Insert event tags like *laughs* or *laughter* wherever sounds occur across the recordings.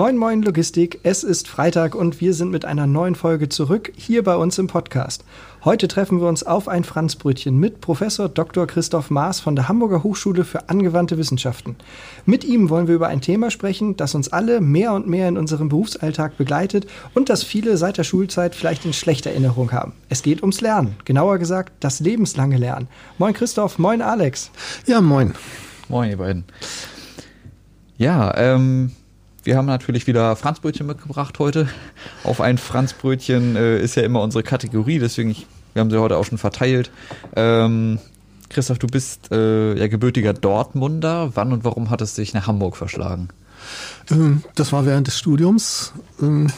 Moin Moin Logistik, es ist Freitag und wir sind mit einer neuen Folge zurück hier bei uns im Podcast. Heute treffen wir uns auf ein Franzbrötchen mit Professor Dr. Christoph Maas von der Hamburger Hochschule für angewandte Wissenschaften. Mit ihm wollen wir über ein Thema sprechen, das uns alle mehr und mehr in unserem Berufsalltag begleitet und das viele seit der Schulzeit vielleicht in schlechter Erinnerung haben. Es geht ums Lernen, genauer gesagt das lebenslange Lernen. Moin Christoph, moin Alex. Ja, moin. Moin, ihr beiden. Ja, ähm, wir haben natürlich wieder Franzbrötchen mitgebracht heute. Auf ein Franzbrötchen äh, ist ja immer unsere Kategorie, deswegen ich, wir haben sie heute auch schon verteilt. Ähm, Christoph, du bist äh, ja gebürtiger Dortmunder. Wann und warum hat es dich nach Hamburg verschlagen? Ähm, das war während des Studiums. Ähm,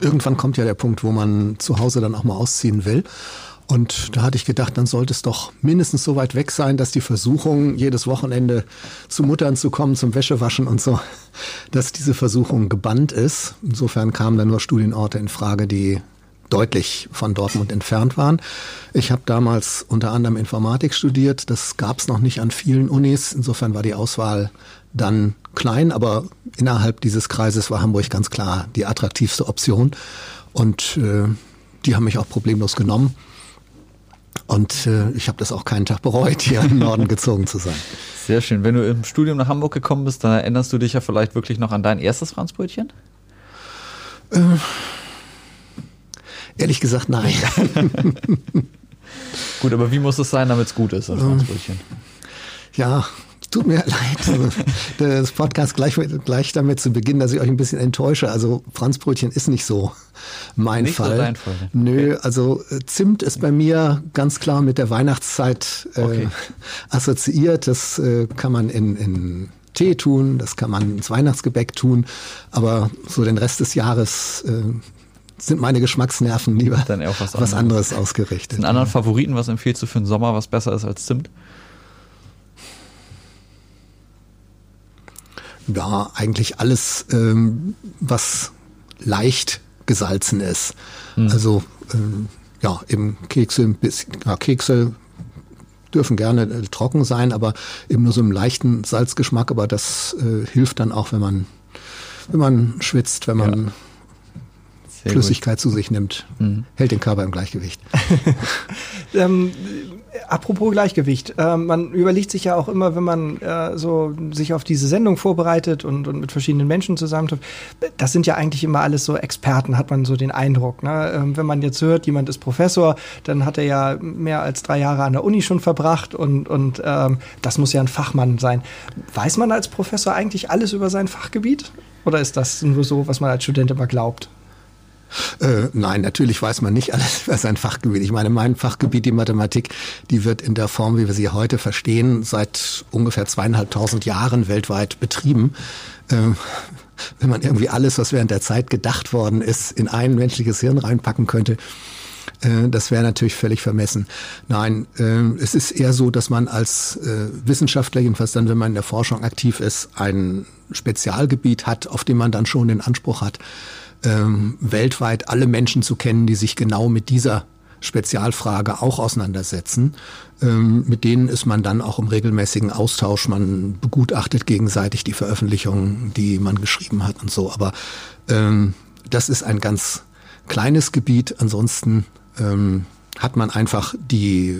irgendwann kommt ja der Punkt, wo man zu Hause dann auch mal ausziehen will. Und da hatte ich gedacht, dann sollte es doch mindestens so weit weg sein, dass die Versuchung, jedes Wochenende zu Muttern zu kommen, zum Wäschewaschen und so, dass diese Versuchung gebannt ist. Insofern kamen dann nur Studienorte in Frage, die deutlich von Dortmund entfernt waren. Ich habe damals unter anderem Informatik studiert. Das gab es noch nicht an vielen Unis. Insofern war die Auswahl dann klein, aber innerhalb dieses Kreises war Hamburg ganz klar die attraktivste Option. Und äh, die haben mich auch problemlos genommen. Und äh, ich habe das auch keinen Tag bereut, hier im Norden gezogen zu sein. Sehr schön. Wenn du im Studium nach Hamburg gekommen bist, dann erinnerst du dich ja vielleicht wirklich noch an dein erstes Franzbrötchen? Äh, ehrlich gesagt, nein. *laughs* gut, aber wie muss es sein, damit es gut ist, ein ähm, Franzbrötchen? Ja, tut mir *laughs* leid, also, das Podcast gleich, gleich damit zu beginnen, dass ich euch ein bisschen enttäusche. Also Franzbrötchen ist nicht so mein nicht Fall. So dein Fall. Nö, also äh, Zimt ist bei mir ganz klar mit der Weihnachtszeit äh, okay. assoziiert. Das äh, kann man in, in Tee tun, das kann man ins Weihnachtsgebäck tun, aber so den Rest des Jahres äh, sind meine Geschmacksnerven lieber Dann auch was, was anderes ausgerichtet. Einen anderen Favoriten, was empfiehlst du für den Sommer, was besser ist als Zimt? Ja, eigentlich alles, ähm, was leicht gesalzen ist. Mhm. Also ähm, ja, eben Kekse, bis, ja, Kekse dürfen gerne äh, trocken sein, aber eben nur so einen leichten Salzgeschmack. Aber das äh, hilft dann auch, wenn man wenn man schwitzt, wenn man ja. Flüssigkeit gut. zu sich nimmt, mhm. hält den Körper im Gleichgewicht. *laughs* ähm, apropos Gleichgewicht, äh, man überlegt sich ja auch immer, wenn man äh, so sich auf diese Sendung vorbereitet und, und mit verschiedenen Menschen zusammentrifft, das sind ja eigentlich immer alles so Experten, hat man so den Eindruck. Ne? Ähm, wenn man jetzt hört, jemand ist Professor, dann hat er ja mehr als drei Jahre an der Uni schon verbracht und, und ähm, das muss ja ein Fachmann sein. Weiß man als Professor eigentlich alles über sein Fachgebiet? Oder ist das nur so, was man als Student immer glaubt? Äh, nein, natürlich weiß man nicht alles *laughs* über sein Fachgebiet. Ich meine, mein Fachgebiet, die Mathematik, die wird in der Form, wie wir sie heute verstehen, seit ungefähr zweieinhalbtausend Jahren weltweit betrieben. Äh, wenn man irgendwie alles, was während der Zeit gedacht worden ist, in ein menschliches Hirn reinpacken könnte, äh, das wäre natürlich völlig vermessen. Nein, äh, es ist eher so, dass man als Wissenschaftler, jedenfalls dann, wenn man in der Forschung aktiv ist, ein Spezialgebiet hat, auf dem man dann schon den Anspruch hat, ähm, weltweit alle Menschen zu kennen, die sich genau mit dieser Spezialfrage auch auseinandersetzen. Ähm, mit denen ist man dann auch im regelmäßigen Austausch. Man begutachtet gegenseitig die Veröffentlichungen, die man geschrieben hat und so. Aber ähm, das ist ein ganz kleines Gebiet. Ansonsten ähm, hat man einfach die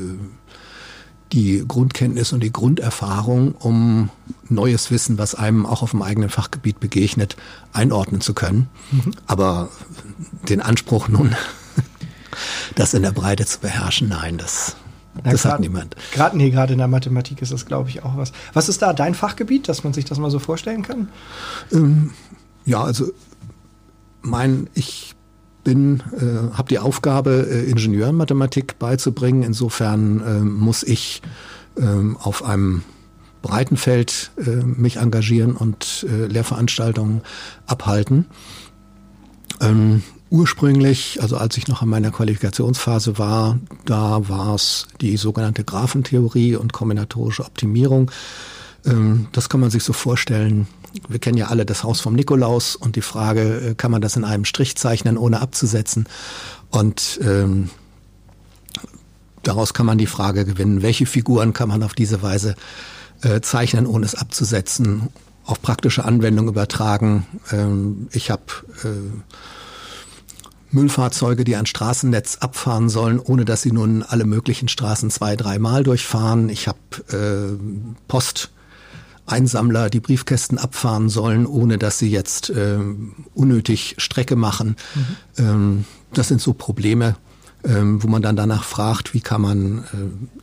die Grundkenntnis und die Grunderfahrung, um neues Wissen, was einem auch auf dem eigenen Fachgebiet begegnet, einordnen zu können. Mhm. Aber den Anspruch nun, *laughs* das in der Breite zu beherrschen, nein, das, Na, das grad, hat niemand. Gerade nee, gerade in der Mathematik ist das, glaube ich, auch was. Was ist da dein Fachgebiet, dass man sich das mal so vorstellen kann? Ähm, ja, also mein, ich bin, äh, habe die Aufgabe, äh, Ingenieurmathematik beizubringen. Insofern äh, muss ich äh, auf einem breiten Feld äh, mich engagieren und äh, Lehrveranstaltungen abhalten. Ähm, ursprünglich, also als ich noch in meiner Qualifikationsphase war, da war es die sogenannte Graphentheorie und kombinatorische Optimierung. Ähm, das kann man sich so vorstellen. Wir kennen ja alle das Haus vom Nikolaus und die Frage, äh, kann man das in einem Strich zeichnen, ohne abzusetzen? Und ähm, daraus kann man die Frage gewinnen, welche Figuren kann man auf diese Weise äh, zeichnen, ohne es abzusetzen? auf praktische Anwendung übertragen. Ähm, ich habe äh, Müllfahrzeuge, die ein Straßennetz abfahren sollen, ohne dass sie nun alle möglichen Straßen zwei, dreimal durchfahren. Ich habe äh, Posteinsammler, die Briefkästen abfahren sollen, ohne dass sie jetzt äh, unnötig Strecke machen. Mhm. Ähm, das sind so Probleme, ähm, wo man dann danach fragt, wie kann man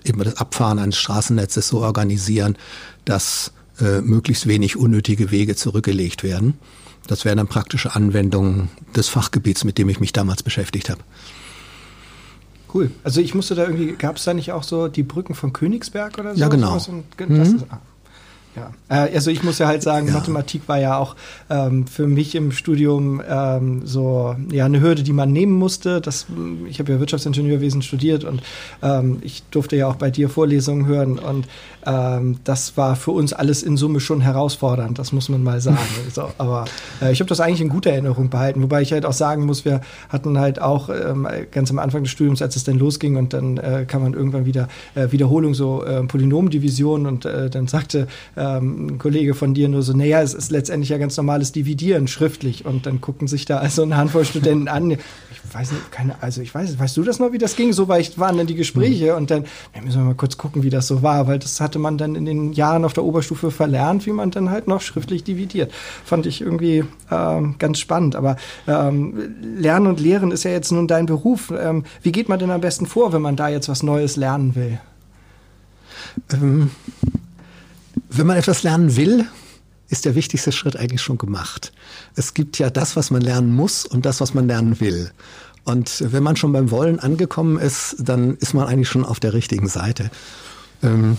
äh, eben das Abfahren eines Straßennetzes so organisieren, dass äh, möglichst wenig unnötige Wege zurückgelegt werden. Das wären dann praktische Anwendungen des Fachgebiets, mit dem ich mich damals beschäftigt habe. Cool. Also ich musste da irgendwie, gab es da nicht auch so die Brücken von Königsberg oder so? Ja, genau. Und, mhm. ist, ah, ja, äh, also ich muss ja halt sagen, ja. Mathematik war ja auch ähm, für mich im Studium ähm, so ja eine Hürde, die man nehmen musste. Das, ich habe ja Wirtschaftsingenieurwesen studiert und ähm, ich durfte ja auch bei dir Vorlesungen hören und ähm, das war für uns alles in Summe schon herausfordernd. Das muss man mal sagen. *laughs* so, aber äh, ich habe das eigentlich in guter Erinnerung behalten, wobei ich halt auch sagen muss, wir hatten halt auch ähm, ganz am Anfang des Studiums, als es dann losging und dann äh, kam man irgendwann wieder äh, Wiederholung so äh, Polynomdivision und äh, dann sagte ähm, ein Kollege von dir nur so, naja, es ist letztendlich ja ganz normales Dividieren schriftlich und dann gucken sich da also eine Handvoll Studenten an. Ich weiß nicht, keine, also ich weiß, weißt du das noch, wie das ging? So weit waren dann die Gespräche mhm. und dann ja, müssen wir mal kurz gucken, wie das so war, weil das hatte man dann in den Jahren auf der Oberstufe verlernt, wie man dann halt noch schriftlich dividiert. Fand ich irgendwie ähm, ganz spannend. Aber ähm, Lernen und Lehren ist ja jetzt nun dein Beruf. Ähm, wie geht man denn am besten vor, wenn man da jetzt was Neues lernen will? Ähm, wenn man etwas lernen will, ist der wichtigste Schritt eigentlich schon gemacht. Es gibt ja das, was man lernen muss und das, was man lernen will. Und wenn man schon beim Wollen angekommen ist, dann ist man eigentlich schon auf der richtigen Seite. Ähm,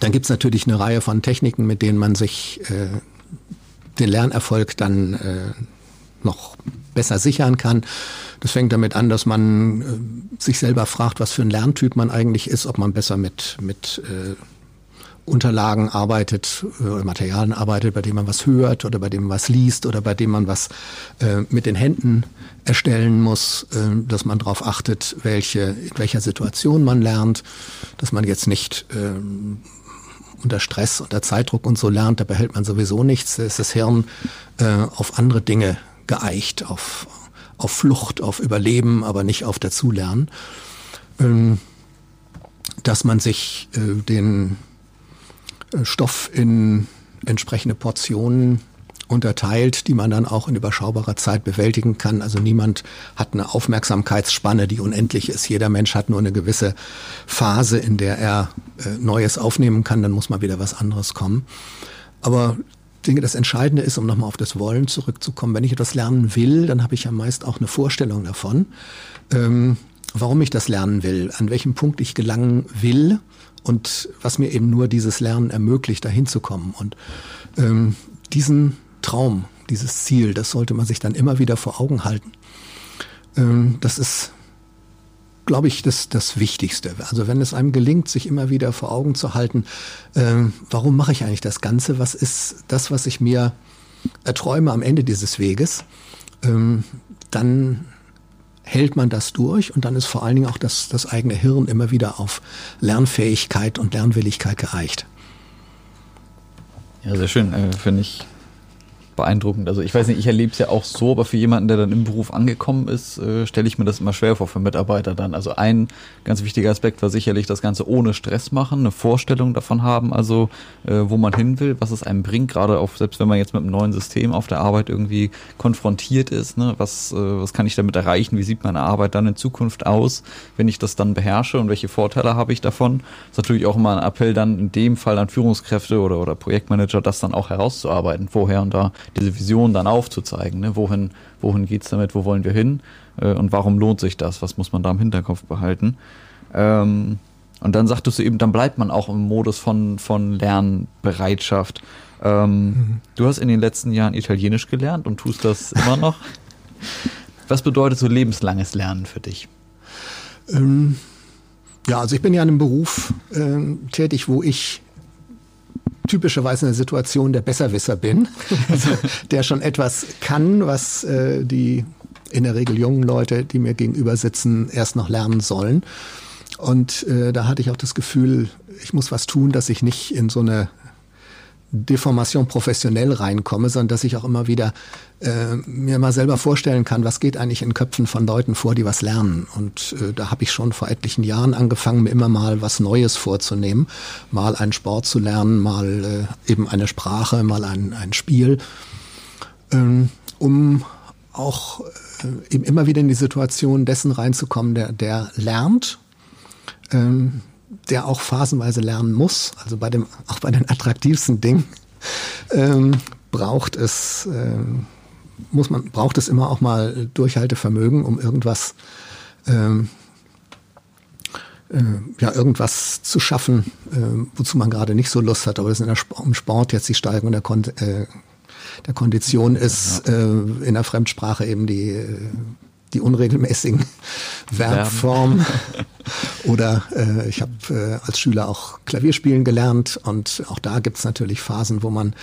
dann gibt's natürlich eine Reihe von Techniken, mit denen man sich äh, den Lernerfolg dann äh, noch besser sichern kann. Das fängt damit an, dass man äh, sich selber fragt, was für ein Lerntyp man eigentlich ist, ob man besser mit, mit äh, Unterlagen arbeitet, äh, Materialien arbeitet, bei dem man was hört oder bei dem man was liest oder bei dem man was äh, mit den Händen erstellen muss, äh, dass man darauf achtet, welche, in welcher Situation man lernt, dass man jetzt nicht äh, unter Stress, unter Zeitdruck und so lernt, da behält man sowieso nichts. Da ist das Hirn äh, auf andere Dinge geeicht, auf, auf Flucht, auf Überleben, aber nicht auf Dazulernen. Ähm, dass man sich äh, den Stoff in entsprechende Portionen unterteilt, die man dann auch in überschaubarer Zeit bewältigen kann. Also niemand hat eine Aufmerksamkeitsspanne, die unendlich ist. Jeder Mensch hat nur eine gewisse Phase, in der er äh, Neues aufnehmen kann. Dann muss mal wieder was anderes kommen. Aber ich denke, das Entscheidende ist, um nochmal auf das Wollen zurückzukommen, wenn ich etwas lernen will, dann habe ich ja meist auch eine Vorstellung davon, ähm, warum ich das lernen will, an welchem Punkt ich gelangen will und was mir eben nur dieses Lernen ermöglicht, dahin zu kommen. Und ähm, diesen Traum, dieses Ziel, das sollte man sich dann immer wieder vor Augen halten. Ähm, das ist, glaube ich, das, das Wichtigste. Also wenn es einem gelingt, sich immer wieder vor Augen zu halten, ähm, warum mache ich eigentlich das Ganze? Was ist das, was ich mir erträume am Ende dieses Weges? Ähm, dann hält man das durch und dann ist vor allen Dingen auch das, das eigene Hirn immer wieder auf Lernfähigkeit und Lernwilligkeit geeicht. Ja, sehr schön, äh, finde ich beeindruckend. Also ich weiß nicht, ich erlebe es ja auch so, aber für jemanden, der dann im Beruf angekommen ist, äh, stelle ich mir das immer schwer vor für Mitarbeiter dann. Also ein ganz wichtiger Aspekt war sicherlich das Ganze ohne Stress machen, eine Vorstellung davon haben, also äh, wo man hin will, was es einem bringt, gerade auch selbst wenn man jetzt mit einem neuen System auf der Arbeit irgendwie konfrontiert ist, ne, was, äh, was kann ich damit erreichen, wie sieht meine Arbeit dann in Zukunft aus, wenn ich das dann beherrsche und welche Vorteile habe ich davon. Das ist natürlich auch immer ein Appell dann in dem Fall an Führungskräfte oder, oder Projektmanager, das dann auch herauszuarbeiten, vorher und da diese Vision dann aufzuzeigen. Ne? Wohin, wohin geht's damit, wo wollen wir hin äh, und warum lohnt sich das, was muss man da im Hinterkopf behalten. Ähm, und dann sagtest du eben, dann bleibt man auch im Modus von, von Lernbereitschaft. Ähm, mhm. Du hast in den letzten Jahren Italienisch gelernt und tust das immer noch. *laughs* Was bedeutet so lebenslanges Lernen für dich? Ähm, ja, also ich bin ja in einem Beruf äh, tätig, wo ich typischerweise in der Situation der Besserwisser bin, *laughs* also der schon etwas kann, was äh, die in der Regel jungen Leute, die mir gegenüber sitzen, erst noch lernen sollen. Und äh, da hatte ich auch das Gefühl, ich muss was tun, dass ich nicht in so eine Deformation professionell reinkomme, sondern dass ich auch immer wieder äh, mir mal selber vorstellen kann, was geht eigentlich in Köpfen von Leuten vor, die was lernen. Und äh, da habe ich schon vor etlichen Jahren angefangen, mir immer mal was Neues vorzunehmen, mal einen Sport zu lernen, mal äh, eben eine Sprache, mal ein, ein Spiel, ähm, um auch äh, eben immer wieder in die Situation dessen reinzukommen, der, der lernt, ähm, der auch phasenweise lernen muss, also bei dem, auch bei den attraktivsten Dingen, ähm, braucht es, äh, muss man, braucht es immer auch mal Durchhaltevermögen, um irgendwas, ähm, äh, ja, irgendwas zu schaffen, äh, wozu man gerade nicht so Lust hat. Aber das ist in der, im Sport jetzt die Steigerung der, Kon äh, der Kondition ist, äh, in der Fremdsprache eben die, äh, die unregelmäßigen Verbformen. *laughs* Oder äh, ich habe äh, als Schüler auch Klavierspielen gelernt und auch da gibt's natürlich Phasen, wo man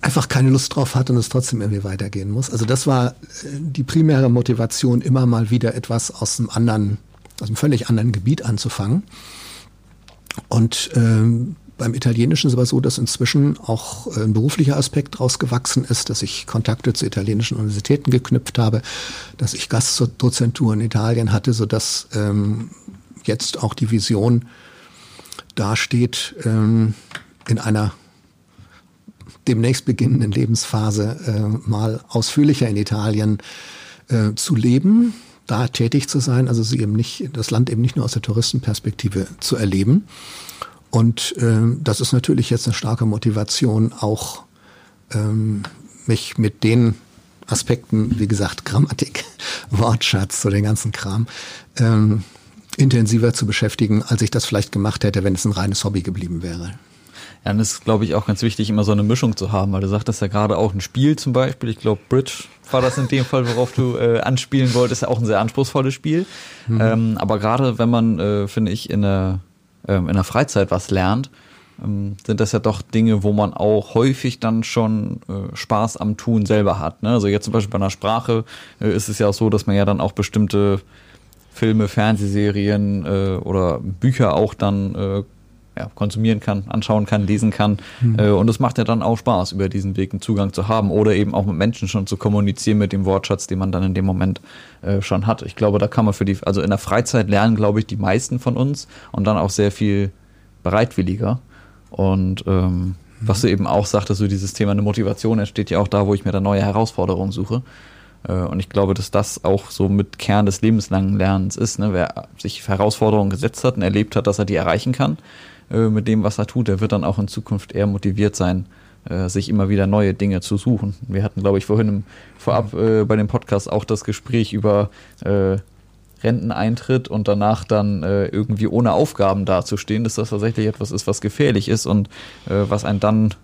einfach keine Lust drauf hat und es trotzdem irgendwie weitergehen muss. Also das war äh, die primäre Motivation, immer mal wieder etwas aus einem anderen, aus einem völlig anderen Gebiet anzufangen. Und ähm, beim Italienischen ist es aber so, dass inzwischen auch äh, ein beruflicher Aspekt daraus gewachsen ist, dass ich Kontakte zu italienischen Universitäten geknüpft habe, dass ich Gastdozentur in Italien hatte, so dass ähm, jetzt auch die Vision dasteht, ähm, in einer demnächst beginnenden Lebensphase äh, mal ausführlicher in Italien äh, zu leben, da tätig zu sein, also sie eben nicht, das Land eben nicht nur aus der Touristenperspektive zu erleben. Und ähm, das ist natürlich jetzt eine starke Motivation, auch ähm, mich mit den Aspekten, wie gesagt, Grammatik, *laughs* Wortschatz, so den ganzen Kram, ähm, intensiver zu beschäftigen, als ich das vielleicht gemacht hätte, wenn es ein reines Hobby geblieben wäre. Ja, und es ist, glaube ich, auch ganz wichtig, immer so eine Mischung zu haben, weil du sagtest ja gerade auch ein Spiel zum Beispiel, ich glaube Bridge war das in dem Fall, worauf du äh, anspielen wolltest, ja auch ein sehr anspruchsvolles Spiel. Mhm. Ähm, aber gerade wenn man, äh, finde ich, in der in der Freizeit was lernt, ähm, sind das ja doch Dinge, wo man auch häufig dann schon äh, Spaß am Tun selber hat. Ne? Also jetzt zum Beispiel bei einer Sprache äh, ist es ja auch so, dass man ja dann auch bestimmte Filme, Fernsehserien äh, oder Bücher auch dann äh, ja, konsumieren kann, anschauen kann, lesen kann. Mhm. Äh, und es macht ja dann auch Spaß, über diesen Weg einen Zugang zu haben oder eben auch mit Menschen schon zu kommunizieren mit dem Wortschatz, den man dann in dem Moment äh, schon hat. Ich glaube, da kann man für die, also in der Freizeit lernen, glaube ich, die meisten von uns und dann auch sehr viel bereitwilliger. Und ähm, mhm. was du eben auch sagtest, so dieses Thema eine Motivation entsteht ja auch da, wo ich mir dann neue Herausforderungen suche. Äh, und ich glaube, dass das auch so mit Kern des lebenslangen Lernens ist. Ne? Wer sich Herausforderungen gesetzt hat und erlebt hat, dass er die erreichen kann, äh, mit dem, was er tut, der wird dann auch in Zukunft eher motiviert sein, äh, sich immer wieder neue Dinge zu suchen. Wir hatten, glaube ich, vorhin im, vorab äh, bei dem Podcast auch das Gespräch über äh, Renteneintritt und danach dann irgendwie ohne Aufgaben dazustehen, dass das tatsächlich etwas ist, was gefährlich ist und was einen dann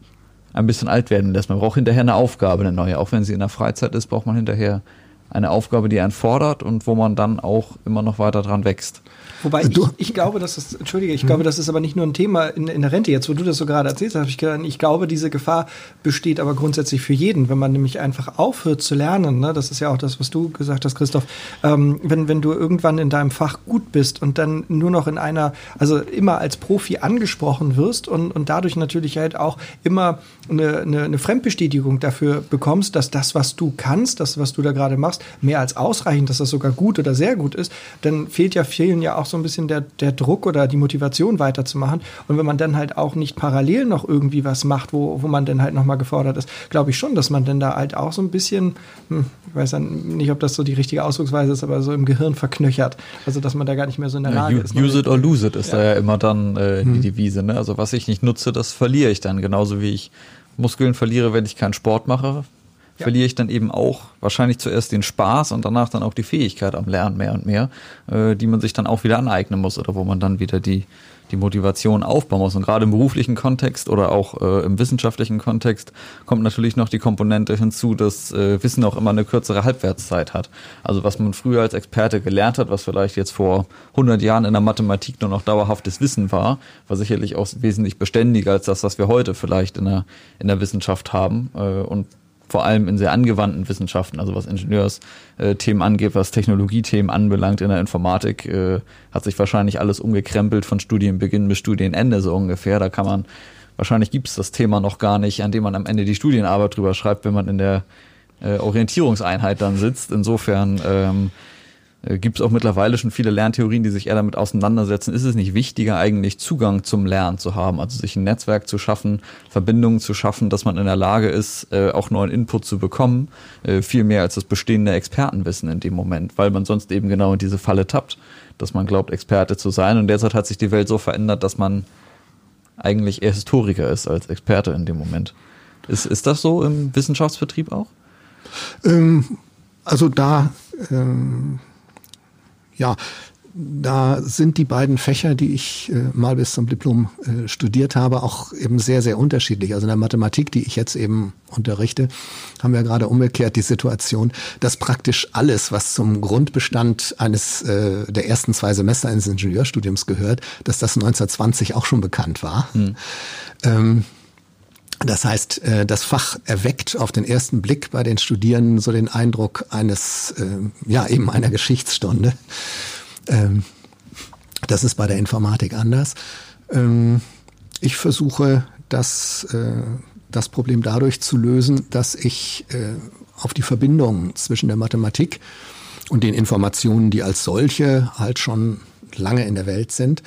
ein bisschen alt werden lässt. Man braucht hinterher eine Aufgabe, eine neue. Auch wenn sie in der Freizeit ist, braucht man hinterher eine Aufgabe, die einen fordert und wo man dann auch immer noch weiter dran wächst. Wobei ich, ich glaube, dass das, entschuldige, ich hm. glaube, das ist aber nicht nur ein Thema in, in der Rente. Jetzt, wo du das so gerade erzählst, habe ich gedacht, ich glaube, diese Gefahr besteht aber grundsätzlich für jeden, wenn man nämlich einfach aufhört zu lernen. Ne? Das ist ja auch das, was du gesagt hast, Christoph. Ähm, wenn, wenn du irgendwann in deinem Fach gut bist und dann nur noch in einer, also immer als Profi angesprochen wirst und, und dadurch natürlich halt auch immer eine, eine, eine Fremdbestätigung dafür bekommst, dass das, was du kannst, das, was du da gerade machst, mehr als ausreichend, dass das sogar gut oder sehr gut ist, dann fehlt ja vielen ja auch so ein bisschen der, der Druck oder die Motivation weiterzumachen. Und wenn man dann halt auch nicht parallel noch irgendwie was macht, wo, wo man dann halt nochmal gefordert ist, glaube ich schon, dass man dann da halt auch so ein bisschen, hm, ich weiß dann nicht, ob das so die richtige Ausdrucksweise ist, aber so im Gehirn verknöchert. Also, dass man da gar nicht mehr so in der Lage ja, ist. Use it or lose it ist ja. da ja immer dann äh, die hm. Devise. Ne? Also, was ich nicht nutze, das verliere ich dann. Genauso wie ich Muskeln verliere, wenn ich keinen Sport mache, ja. verliere ich dann eben auch wahrscheinlich zuerst den Spaß und danach dann auch die Fähigkeit am Lernen mehr und mehr, äh, die man sich dann auch wieder aneignen muss oder wo man dann wieder die, die Motivation aufbauen muss. Und gerade im beruflichen Kontext oder auch äh, im wissenschaftlichen Kontext kommt natürlich noch die Komponente hinzu, dass äh, Wissen auch immer eine kürzere Halbwertszeit hat. Also was man früher als Experte gelernt hat, was vielleicht jetzt vor 100 Jahren in der Mathematik nur noch dauerhaftes Wissen war, war sicherlich auch wesentlich beständiger als das, was wir heute vielleicht in der, in der Wissenschaft haben. Äh, und vor allem in sehr angewandten Wissenschaften, also was Ingenieursthemen angeht, was Technologiethemen anbelangt in der Informatik, äh, hat sich wahrscheinlich alles umgekrempelt von Studienbeginn bis Studienende so ungefähr. Da kann man wahrscheinlich gibt es das Thema noch gar nicht, an dem man am Ende die Studienarbeit drüber schreibt, wenn man in der äh, Orientierungseinheit dann sitzt. Insofern ähm, äh, gibt es auch mittlerweile schon viele Lerntheorien, die sich eher damit auseinandersetzen. Ist es nicht wichtiger, eigentlich Zugang zum Lernen zu haben, also sich ein Netzwerk zu schaffen, Verbindungen zu schaffen, dass man in der Lage ist, äh, auch neuen Input zu bekommen, äh, viel mehr als das bestehende Expertenwissen in dem Moment, weil man sonst eben genau in diese Falle tappt, dass man glaubt, Experte zu sein. Und derzeit hat sich die Welt so verändert, dass man eigentlich eher Historiker ist als Experte in dem Moment. Ist, ist das so im Wissenschaftsbetrieb auch? Ähm, also da ähm ja, da sind die beiden Fächer, die ich äh, mal bis zum Diplom äh, studiert habe, auch eben sehr, sehr unterschiedlich. Also in der Mathematik, die ich jetzt eben unterrichte, haben wir gerade umgekehrt die Situation, dass praktisch alles, was zum Grundbestand eines äh, der ersten zwei Semester eines Ingenieurstudiums gehört, dass das 1920 auch schon bekannt war. Hm. Ähm, das heißt, äh, das Fach erweckt auf den ersten Blick bei den Studierenden so den Eindruck eines, äh, ja, eben einer Geschichtsstunde. Ähm, das ist bei der Informatik anders. Ähm, ich versuche das, äh, das Problem dadurch zu lösen, dass ich auf die Verbindung zwischen der Mathematik und den Informationen, die als solche halt schon lange in der Welt sind,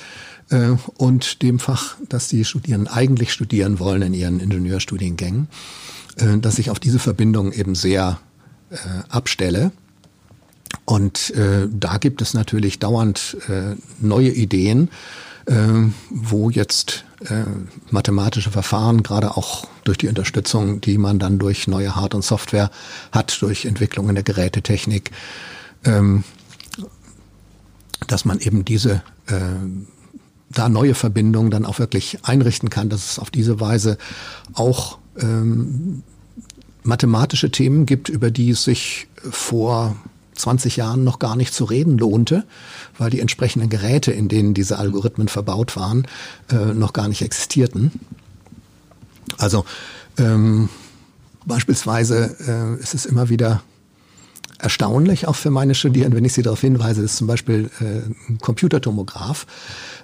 äh, und dem Fach, das die Studierenden eigentlich studieren wollen in ihren Ingenieurstudiengängen, äh, dass ich auf diese Verbindung eben sehr äh, abstelle. Und äh, da gibt es natürlich dauernd äh, neue Ideen, äh, wo jetzt mathematische Verfahren, gerade auch durch die Unterstützung, die man dann durch neue Hard- und Software hat, durch Entwicklungen der Gerätetechnik, ähm, dass man eben diese äh, da neue Verbindungen dann auch wirklich einrichten kann, dass es auf diese Weise auch ähm, mathematische Themen gibt, über die es sich vor 20 Jahren noch gar nicht zu reden lohnte, weil die entsprechenden Geräte, in denen diese Algorithmen verbaut waren, äh, noch gar nicht existierten. Also ähm, beispielsweise äh, ist es immer wieder erstaunlich, auch für meine Studierenden, wenn ich sie darauf hinweise, dass zum Beispiel äh, ein Computertomograph,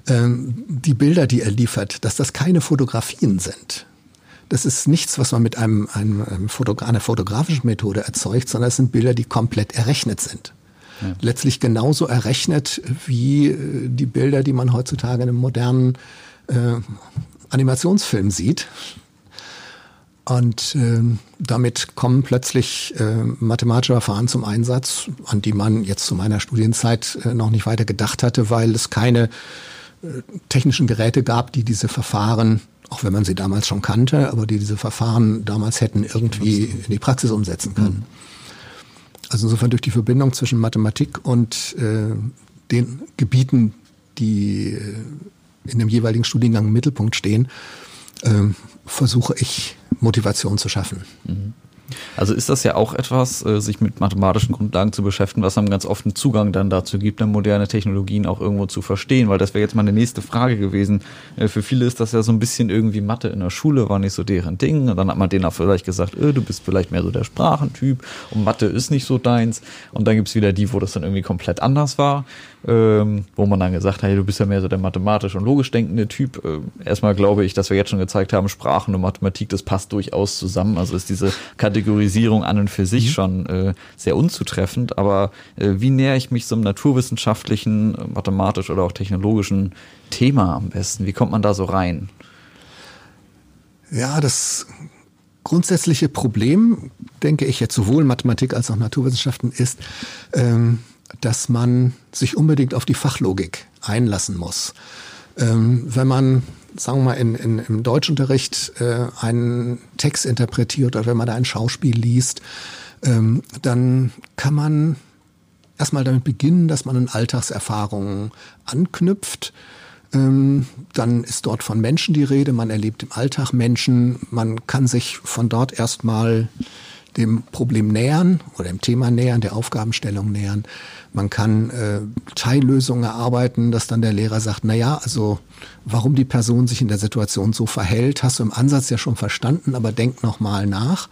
ähm, die Bilder, die er liefert, dass das keine Fotografien sind. Das ist nichts, was man mit einem, einem, einem Fotogra einer fotografischen Methode erzeugt, sondern es sind Bilder, die komplett errechnet sind. Ja. Letztlich genauso errechnet wie äh, die Bilder, die man heutzutage in einem modernen äh, Animationsfilm sieht. Und äh, damit kommen plötzlich äh, mathematische Verfahren zum Einsatz, an die man jetzt zu meiner Studienzeit äh, noch nicht weiter gedacht hatte, weil es keine äh, technischen Geräte gab, die diese Verfahren, auch wenn man sie damals schon kannte, aber die diese Verfahren damals hätten irgendwie in die Praxis umsetzen können. Also insofern durch die Verbindung zwischen Mathematik und äh, den Gebieten, die äh, in dem jeweiligen Studiengang im Mittelpunkt stehen, äh, versuche ich Motivation zu schaffen. Mhm. Also ist das ja auch etwas, äh, sich mit mathematischen Grundlagen zu beschäftigen, was einem ganz oft einen Zugang dann dazu gibt, dann moderne Technologien auch irgendwo zu verstehen, weil das wäre jetzt mal eine nächste Frage gewesen. Äh, für viele ist das ja so ein bisschen irgendwie Mathe in der Schule, war nicht so deren Ding. Und dann hat man denen auch vielleicht gesagt, äh, du bist vielleicht mehr so der Sprachentyp und Mathe ist nicht so deins. Und dann gibt's wieder die, wo das dann irgendwie komplett anders war ähm, wo man dann gesagt hat, hey, du bist ja mehr so der mathematisch und logisch denkende Typ. Äh, erstmal glaube ich, dass wir jetzt schon gezeigt haben, Sprachen und Mathematik, das passt durchaus zusammen. Also ist diese Kategorisierung an und für sich mhm. schon äh, sehr unzutreffend. Aber äh, wie nähere ich mich so einem naturwissenschaftlichen, mathematisch oder auch technologischen Thema am besten? Wie kommt man da so rein? Ja, das grundsätzliche Problem, denke ich jetzt sowohl Mathematik als auch Naturwissenschaften ist, ähm, dass man sich unbedingt auf die Fachlogik einlassen muss. Ähm, wenn man, sagen wir mal, in, in, im Deutschunterricht äh, einen Text interpretiert oder wenn man da ein Schauspiel liest, ähm, dann kann man erstmal damit beginnen, dass man an Alltagserfahrungen anknüpft. Ähm, dann ist dort von Menschen die Rede, man erlebt im Alltag Menschen, man kann sich von dort erstmal dem Problem nähern oder dem Thema nähern, der Aufgabenstellung nähern. Man kann äh, Teillösungen erarbeiten, dass dann der Lehrer sagt, na ja, also warum die Person sich in der Situation so verhält, hast du im Ansatz ja schon verstanden, aber denk noch mal nach.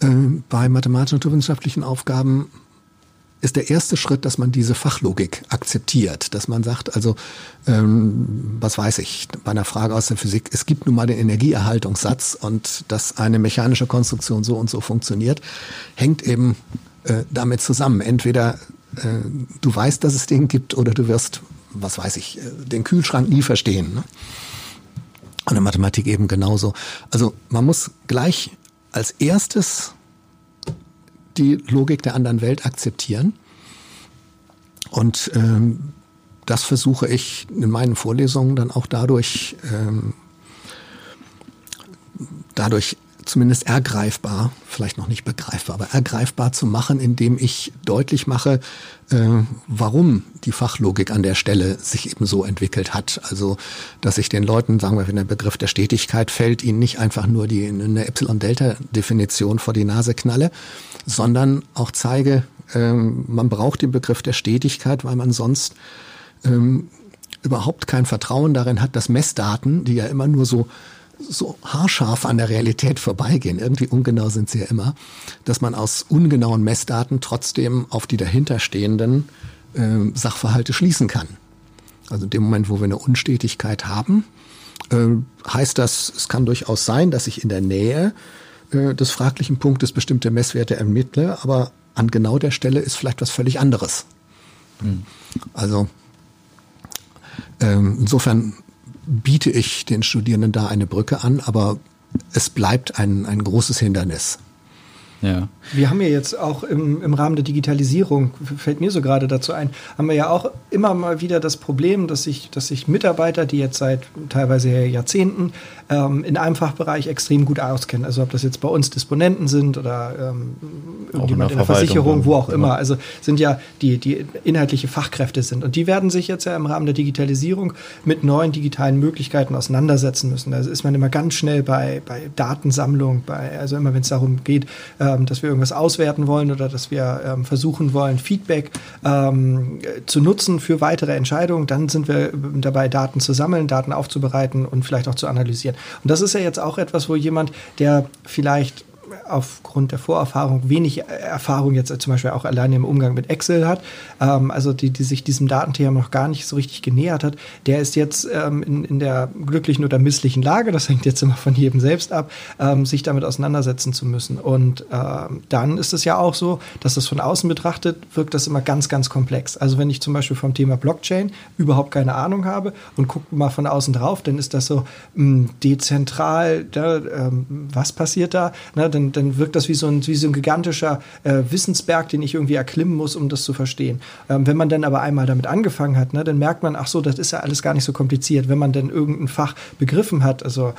Äh, bei mathematisch-naturwissenschaftlichen Aufgaben ist der erste Schritt, dass man diese Fachlogik akzeptiert, dass man sagt, also ähm, was weiß ich, bei einer Frage aus der Physik, es gibt nun mal den Energieerhaltungssatz und dass eine mechanische Konstruktion so und so funktioniert, hängt eben äh, damit zusammen. Entweder äh, du weißt, dass es den gibt oder du wirst, was weiß ich, äh, den Kühlschrank nie verstehen. Ne? Und in Mathematik eben genauso. Also man muss gleich als erstes die Logik der anderen Welt akzeptieren. Und ähm, das versuche ich in meinen Vorlesungen dann auch dadurch, ähm, dadurch zumindest ergreifbar, vielleicht noch nicht begreifbar, aber ergreifbar zu machen, indem ich deutlich mache, äh, warum die Fachlogik an der Stelle sich eben so entwickelt hat. Also, dass ich den Leuten, sagen wir, wenn der Begriff der Stetigkeit fällt, ihnen nicht einfach nur die eine Epsilon-Delta-Definition vor die Nase knalle, sondern auch zeige, äh, man braucht den Begriff der Stetigkeit, weil man sonst ähm, überhaupt kein Vertrauen darin hat, dass Messdaten, die ja immer nur so so haarscharf an der Realität vorbeigehen, irgendwie ungenau sind sie ja immer, dass man aus ungenauen Messdaten trotzdem auf die dahinterstehenden äh, Sachverhalte schließen kann. Also in dem Moment, wo wir eine Unstetigkeit haben, äh, heißt das, es kann durchaus sein, dass ich in der Nähe äh, des fraglichen Punktes bestimmte Messwerte ermittle, aber an genau der Stelle ist vielleicht was völlig anderes. Mhm. Also ähm, insofern biete ich den Studierenden da eine Brücke an, aber es bleibt ein, ein großes Hindernis. Ja. Wir haben ja jetzt auch im, im Rahmen der Digitalisierung, fällt mir so gerade dazu ein, haben wir ja auch immer mal wieder das Problem, dass sich, dass sich Mitarbeiter, die jetzt seit teilweise Jahrzehnten ähm, in einem Fachbereich extrem gut auskennen, also ob das jetzt bei uns Disponenten sind oder ähm, irgendjemand in der, in der Versicherung, wo auch immer, also sind ja die, die inhaltliche Fachkräfte sind. Und die werden sich jetzt ja im Rahmen der Digitalisierung mit neuen digitalen Möglichkeiten auseinandersetzen müssen. Da ist man immer ganz schnell bei, bei Datensammlung, bei, also immer wenn es darum geht, äh, ähm, dass wir irgendwas auswerten wollen oder dass wir ähm, versuchen wollen, Feedback ähm, zu nutzen für weitere Entscheidungen, dann sind wir dabei, Daten zu sammeln, Daten aufzubereiten und vielleicht auch zu analysieren. Und das ist ja jetzt auch etwas, wo jemand, der vielleicht aufgrund der Vorerfahrung wenig Erfahrung jetzt zum Beispiel auch alleine im Umgang mit Excel hat, ähm, also die, die sich diesem Datenthema noch gar nicht so richtig genähert hat, der ist jetzt ähm, in, in der glücklichen oder misslichen Lage, das hängt jetzt immer von jedem selbst ab, ähm, sich damit auseinandersetzen zu müssen. Und ähm, dann ist es ja auch so, dass das von außen betrachtet wirkt das immer ganz, ganz komplex. Also wenn ich zum Beispiel vom Thema Blockchain überhaupt keine Ahnung habe und gucke mal von außen drauf, dann ist das so mh, hm, dezentral, da, ähm, was passiert da? Na, dann, dann wirkt das wie so ein, wie so ein gigantischer äh, Wissensberg, den ich irgendwie erklimmen muss, um das zu verstehen. Ähm, wenn man dann aber einmal damit angefangen hat, ne, dann merkt man, ach so, das ist ja alles gar nicht so kompliziert. Wenn man dann irgendein Fach begriffen hat, also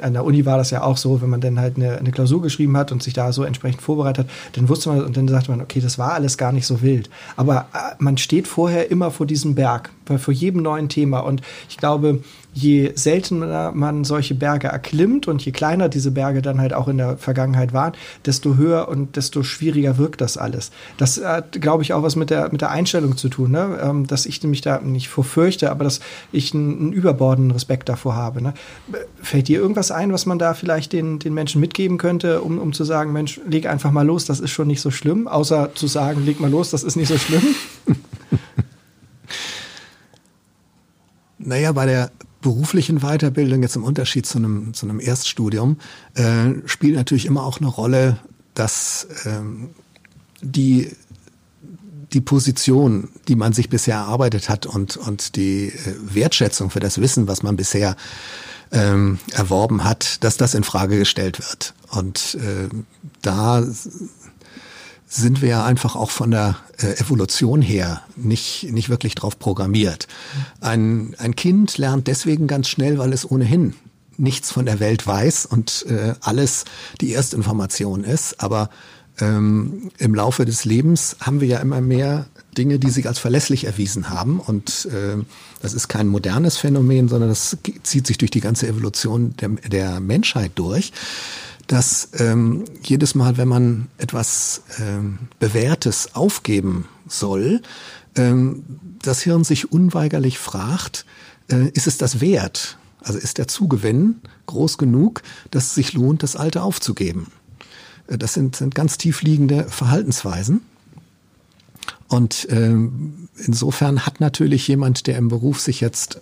an der Uni war das ja auch so, wenn man dann halt eine, eine Klausur geschrieben hat und sich da so entsprechend vorbereitet hat, dann wusste man und dann sagte man, okay, das war alles gar nicht so wild. Aber äh, man steht vorher immer vor diesem Berg, vor jedem neuen Thema. Und ich glaube, je seltener man solche Berge erklimmt und je kleiner diese Berge dann halt auch in der Vergangenheit waren, desto höher und desto schwieriger wirkt das alles. Das hat, glaube ich, auch was mit der, mit der Einstellung zu tun, ne? Ähm, dass ich mich da nicht vorfürchte, aber dass ich einen, einen überbordenden Respekt davor habe. Ne? Fällt dir irgendwas ein, was man da vielleicht den, den Menschen mitgeben könnte, um, um zu sagen, Mensch, leg einfach mal los, das ist schon nicht so schlimm, außer zu sagen, leg mal los, das ist nicht so schlimm? *laughs* Naja, bei der beruflichen Weiterbildung, jetzt im Unterschied zu einem, zu einem Erststudium, äh, spielt natürlich immer auch eine Rolle, dass ähm, die die Position, die man sich bisher erarbeitet hat und, und die äh, Wertschätzung für das Wissen, was man bisher ähm, erworben hat, dass das in Frage gestellt wird. Und äh, da sind wir ja einfach auch von der äh, Evolution her nicht, nicht wirklich drauf programmiert. Ein, ein Kind lernt deswegen ganz schnell, weil es ohnehin nichts von der Welt weiß und äh, alles die Erstinformation ist. Aber ähm, im Laufe des Lebens haben wir ja immer mehr Dinge, die sich als verlässlich erwiesen haben. Und äh, das ist kein modernes Phänomen, sondern das zieht sich durch die ganze Evolution der, der Menschheit durch dass ähm, jedes Mal, wenn man etwas ähm, Bewährtes aufgeben soll, ähm, das Hirn sich unweigerlich fragt, äh, ist es das wert? Also ist der Zugewinn groß genug, dass es sich lohnt, das Alte aufzugeben? Äh, das sind, sind ganz tief liegende Verhaltensweisen. Und ähm, insofern hat natürlich jemand, der im Beruf sich jetzt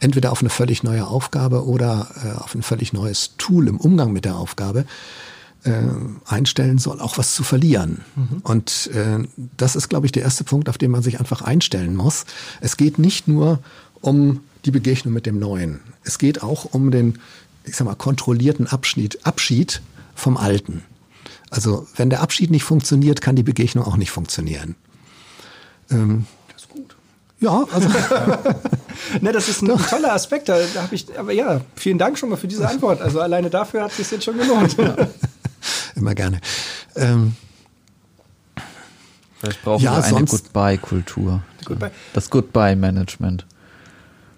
entweder auf eine völlig neue Aufgabe oder äh, auf ein völlig neues Tool im Umgang mit der Aufgabe äh, einstellen soll, auch was zu verlieren. Mhm. Und äh, das ist, glaube ich, der erste Punkt, auf den man sich einfach einstellen muss. Es geht nicht nur um die Begegnung mit dem Neuen. Es geht auch um den, ich sag mal, kontrollierten Abschied, Abschied vom Alten. Also wenn der Abschied nicht funktioniert, kann die Begegnung auch nicht funktionieren. Ähm. Ja, also. *laughs* ne, das ist ein, ein toller Aspekt. Da, da habe ich, aber ja, vielen Dank schon mal für diese Antwort. Also alleine dafür hat es sich jetzt schon gelohnt. Immer gerne. Ähm, Vielleicht brauchen ja, wir eine Goodbye-Kultur. Goodbye. Das Goodbye-Management.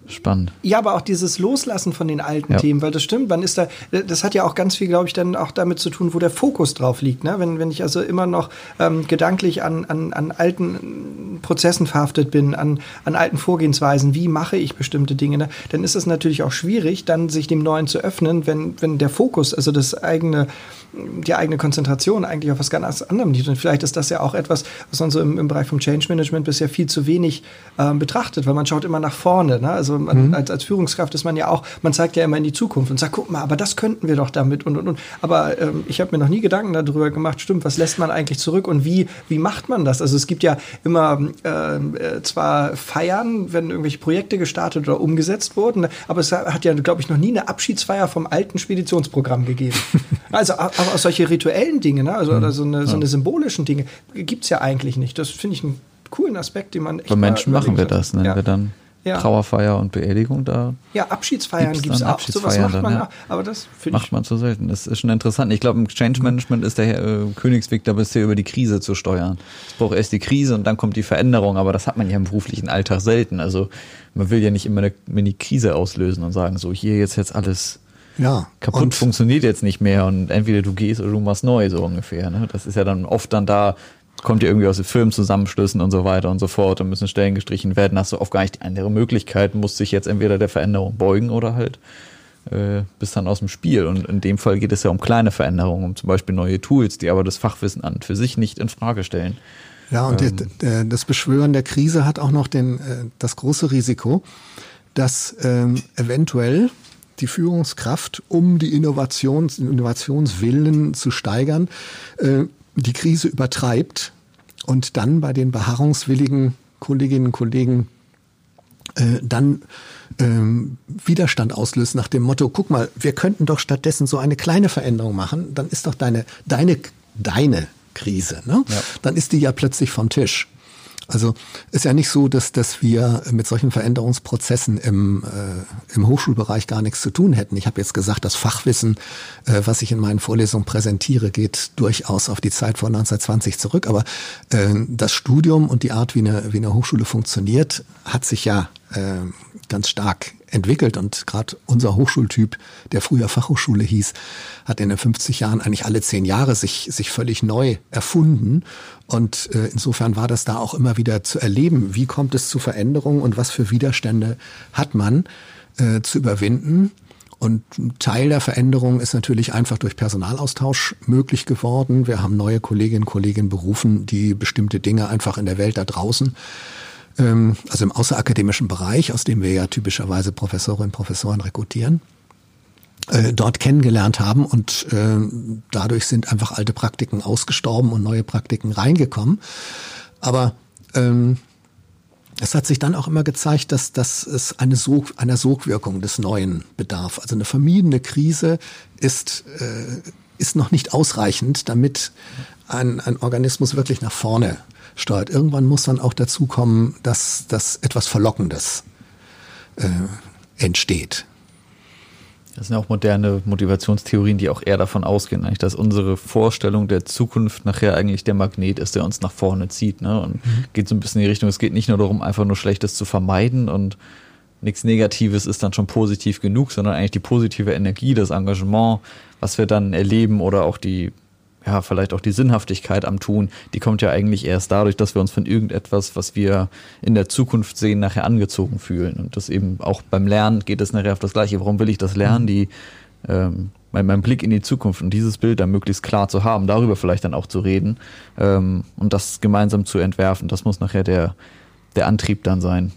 Spannend. Ja, aber auch dieses Loslassen von den alten ja. Themen, weil das stimmt, man ist da, das hat ja auch ganz viel, glaube ich, dann auch damit zu tun, wo der Fokus drauf liegt. Ne? Wenn, wenn ich also immer noch ähm, gedanklich an, an, an alten Prozessen verhaftet bin, an, an alten Vorgehensweisen, wie mache ich bestimmte Dinge, ne? dann ist es natürlich auch schwierig, dann sich dem Neuen zu öffnen, wenn, wenn der Fokus, also das eigene, die eigene Konzentration eigentlich auf was ganz anderem liegt. Und vielleicht ist das ja auch etwas, was man so im, im Bereich vom Change Management bisher viel zu wenig ähm, betrachtet, weil man schaut immer nach vorne. Ne? Also man, mhm. als, als Führungskraft ist man ja auch, man zeigt ja immer in die Zukunft und sagt, guck mal, aber das könnten wir doch damit und und und. Aber ähm, ich habe mir noch nie Gedanken darüber gemacht, stimmt, was lässt man eigentlich zurück und wie, wie macht man das? Also es gibt ja immer ähm, äh, zwar Feiern, wenn irgendwelche Projekte gestartet oder umgesetzt wurden, aber es hat ja, glaube ich, noch nie eine Abschiedsfeier vom alten Speditionsprogramm gegeben. *laughs* also auch solche rituellen Dinge, ne? also mhm. oder so eine, so eine symbolischen Dinge, gibt es ja eigentlich nicht. Das finde ich einen coolen Aspekt, den man echt Bei Menschen machen wir das, ne? Ja. wir dann ja. Trauerfeier und Beerdigung da. Ja, Abschiedsfeiern gibt es auch. Sowas macht man ja. aber das macht man zu selten. Das ist schon interessant. Ich glaube, im Change Management ist der äh, Königsweg da bisher über die Krise zu steuern. Es braucht erst die Krise und dann kommt die Veränderung, aber das hat man ja im beruflichen Alltag selten. Also man will ja nicht immer eine Mini-Krise auslösen und sagen, so hier jetzt jetzt alles ja, kaputt funktioniert jetzt nicht mehr und entweder du gehst oder du machst neu, so ungefähr. Ne? Das ist ja dann oft dann da, kommt ihr irgendwie aus den Firmenzusammenschlüssen und so weiter und so fort und müssen Stellen gestrichen werden, hast du oft gar nicht andere Möglichkeit, musst dich jetzt entweder der Veränderung beugen oder halt äh, bist dann aus dem Spiel. Und in dem Fall geht es ja um kleine Veränderungen, um zum Beispiel neue Tools, die aber das Fachwissen an für sich nicht in Frage stellen. Ja, und ähm, das Beschwören der Krise hat auch noch den, äh, das große Risiko, dass ähm, eventuell die Führungskraft, um die Innovations, Innovationswillen zu steigern, äh, die Krise übertreibt und dann bei den beharrungswilligen Kolleginnen und Kollegen äh, dann ähm, Widerstand auslöst nach dem Motto, guck mal, wir könnten doch stattdessen so eine kleine Veränderung machen, dann ist doch deine, deine, deine Krise, ne? Ja. dann ist die ja plötzlich vom Tisch. Also ist ja nicht so, dass, dass wir mit solchen Veränderungsprozessen im, äh, im Hochschulbereich gar nichts zu tun hätten. Ich habe jetzt gesagt, das Fachwissen, äh, was ich in meinen Vorlesungen präsentiere, geht durchaus auf die Zeit vor 1920 zurück. Aber äh, das Studium und die Art, wie eine, wie eine Hochschule funktioniert, hat sich ja äh, ganz stark entwickelt und gerade unser Hochschultyp, der früher Fachhochschule hieß, hat in den 50 Jahren eigentlich alle zehn Jahre sich, sich völlig neu erfunden. Und äh, insofern war das da auch immer wieder zu erleben, wie kommt es zu Veränderungen und was für Widerstände hat man äh, zu überwinden. Und Teil der Veränderung ist natürlich einfach durch Personalaustausch möglich geworden. Wir haben neue Kolleginnen und Kollegen berufen, die bestimmte Dinge einfach in der Welt da draußen ähm, also im außerakademischen Bereich, aus dem wir ja typischerweise Professorinnen und Professoren rekrutieren, äh, dort kennengelernt haben und äh, dadurch sind einfach alte Praktiken ausgestorben und neue Praktiken reingekommen. Aber ähm, es hat sich dann auch immer gezeigt, dass, dass es eine Sog, einer Sogwirkung des Neuen bedarf. Also eine vermiedene Krise ist, äh, ist noch nicht ausreichend, damit ein, ein Organismus wirklich nach vorne steuert. Irgendwann muss dann auch dazu kommen, dass, dass etwas Verlockendes äh, entsteht. Das sind auch moderne Motivationstheorien, die auch eher davon ausgehen, eigentlich, dass unsere Vorstellung der Zukunft nachher eigentlich der Magnet ist, der uns nach vorne zieht. Ne? Und mhm. geht so ein bisschen in die Richtung, es geht nicht nur darum, einfach nur Schlechtes zu vermeiden und nichts Negatives ist dann schon positiv genug, sondern eigentlich die positive Energie, das Engagement, was wir dann erleben oder auch die ja, vielleicht auch die Sinnhaftigkeit am Tun, die kommt ja eigentlich erst dadurch, dass wir uns von irgendetwas, was wir in der Zukunft sehen, nachher angezogen fühlen. Und das eben auch beim Lernen geht es nachher auf das Gleiche. Warum will ich das lernen? Die ähm, mein, mein Blick in die Zukunft und dieses Bild dann möglichst klar zu haben, darüber vielleicht dann auch zu reden ähm, und das gemeinsam zu entwerfen. Das muss nachher der, der Antrieb dann sein,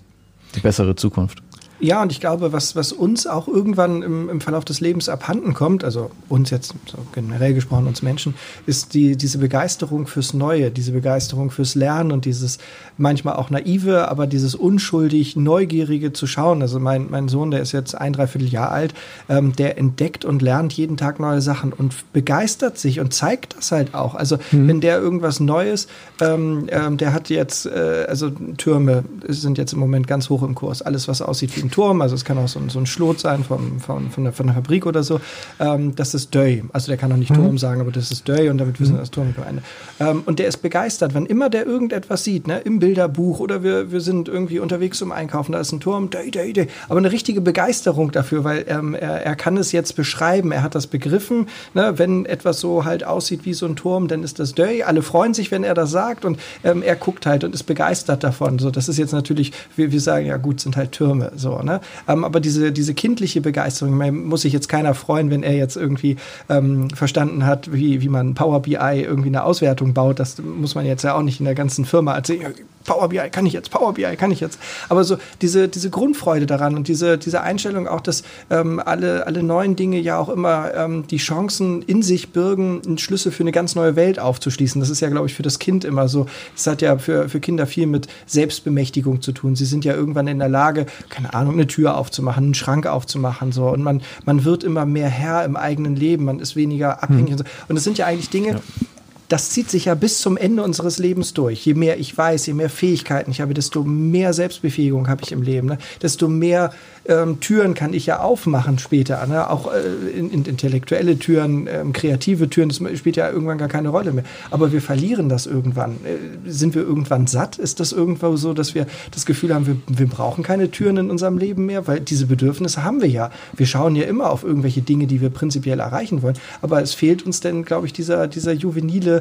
die bessere Zukunft. Ja, und ich glaube, was, was uns auch irgendwann im, im Verlauf des Lebens abhanden kommt, also uns jetzt so generell gesprochen, uns Menschen, ist die, diese Begeisterung fürs Neue, diese Begeisterung fürs Lernen und dieses manchmal auch naive, aber dieses unschuldig Neugierige zu schauen. Also mein, mein Sohn, der ist jetzt ein, dreiviertel Jahr alt, ähm, der entdeckt und lernt jeden Tag neue Sachen und begeistert sich und zeigt das halt auch. Also mhm. wenn der irgendwas Neues, ähm, ähm, der hat jetzt, äh, also Türme sind jetzt im Moment ganz hoch im Kurs, alles was aussieht wie ein Turm, also es kann auch so, ein, so ein Schlot sein vom, vom, von, der, von der Fabrik oder so, ähm, das ist Döy. Also der kann auch nicht mhm. Turm sagen, aber das ist Döy und damit wissen wir mhm. das Turm gemeint. Ähm, und der ist begeistert, wann immer der irgendetwas sieht, ne, im Bilderbuch oder wir, wir sind irgendwie unterwegs zum Einkaufen, da ist ein Turm, Döy, Döy, Döy. Aber eine richtige Begeisterung dafür, weil ähm, er, er kann es jetzt beschreiben, er hat das begriffen. Ne, wenn etwas so halt aussieht wie so ein Turm, dann ist das Döy. Alle freuen sich, wenn er das sagt und ähm, er guckt halt und ist begeistert davon. So, das ist jetzt natürlich, wir, wir sagen ja gut, sind halt Türme. So, ne? Ähm, aber diese, diese kindliche Begeisterung, muss sich jetzt keiner freuen, wenn er jetzt irgendwie ähm, verstanden hat, wie, wie man Power BI irgendwie eine Auswertung baut. Das muss man jetzt ja auch nicht in der ganzen Firma erzählen. Power BI kann ich jetzt, Power BI kann ich jetzt. Aber so diese, diese Grundfreude daran und diese, diese Einstellung auch, dass ähm, alle, alle neuen Dinge ja auch immer ähm, die Chancen in sich birgen, einen Schlüssel für eine ganz neue Welt aufzuschließen. Das ist ja, glaube ich, für das Kind immer so. Es hat ja für, für Kinder viel mit Selbstbemächtigung zu tun. Sie sind ja irgendwann in der Lage, keine Ahnung, eine Tür aufzumachen, einen Schrank aufzumachen. So. Und man, man wird immer mehr Herr im eigenen Leben, man ist weniger abhängig. Hm. Und, so. und das sind ja eigentlich Dinge, ja das zieht sich ja bis zum Ende unseres Lebens durch. Je mehr ich weiß, je mehr Fähigkeiten ich habe, desto mehr Selbstbefähigung habe ich im Leben. Ne? Desto mehr ähm, Türen kann ich ja aufmachen später. Ne? Auch äh, in, in intellektuelle Türen, ähm, kreative Türen, das spielt ja irgendwann gar keine Rolle mehr. Aber wir verlieren das irgendwann. Äh, sind wir irgendwann satt? Ist das irgendwo so, dass wir das Gefühl haben, wir, wir brauchen keine Türen in unserem Leben mehr? Weil diese Bedürfnisse haben wir ja. Wir schauen ja immer auf irgendwelche Dinge, die wir prinzipiell erreichen wollen. Aber es fehlt uns denn, glaube ich, dieser, dieser juvenile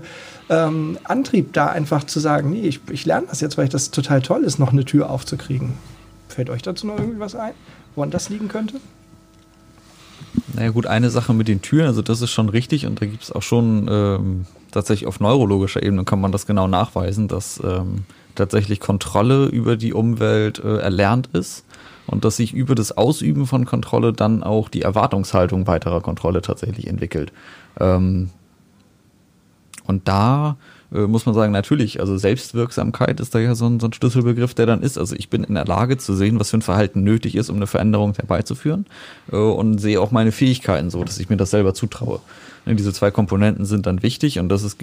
ähm, Antrieb da einfach zu sagen, nee, ich, ich lerne das jetzt, weil ich das total toll ist, noch eine Tür aufzukriegen. Fällt euch dazu noch irgendwie was ein, woran das liegen könnte? Naja gut, eine Sache mit den Türen, also das ist schon richtig und da gibt es auch schon ähm, tatsächlich auf neurologischer Ebene kann man das genau nachweisen, dass ähm, tatsächlich Kontrolle über die Umwelt äh, erlernt ist und dass sich über das Ausüben von Kontrolle dann auch die Erwartungshaltung weiterer Kontrolle tatsächlich entwickelt. Ähm, und da äh, muss man sagen, natürlich, also Selbstwirksamkeit ist da ja so ein, so ein Schlüsselbegriff, der dann ist. Also ich bin in der Lage zu sehen, was für ein Verhalten nötig ist, um eine Veränderung herbeizuführen äh, und sehe auch meine Fähigkeiten so, dass ich mir das selber zutraue. Ne, diese zwei Komponenten sind dann wichtig und das ist,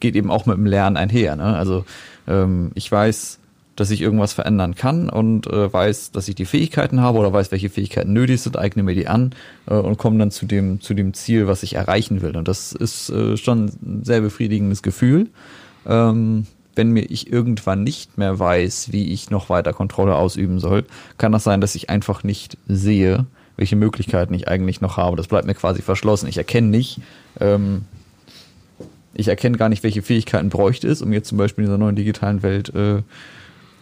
geht eben auch mit dem Lernen einher. Ne? Also ähm, ich weiß, dass ich irgendwas verändern kann und äh, weiß, dass ich die Fähigkeiten habe oder weiß, welche Fähigkeiten nötig sind, eigne mir die an äh, und komme dann zu dem, zu dem Ziel, was ich erreichen will. Und das ist äh, schon ein sehr befriedigendes Gefühl. Ähm, wenn mir ich irgendwann nicht mehr weiß, wie ich noch weiter Kontrolle ausüben soll, kann das sein, dass ich einfach nicht sehe, welche Möglichkeiten ich eigentlich noch habe. Das bleibt mir quasi verschlossen. Ich erkenne nicht, ähm, ich erkenne gar nicht, welche Fähigkeiten bräuchte es, um jetzt zum Beispiel in dieser neuen digitalen Welt äh,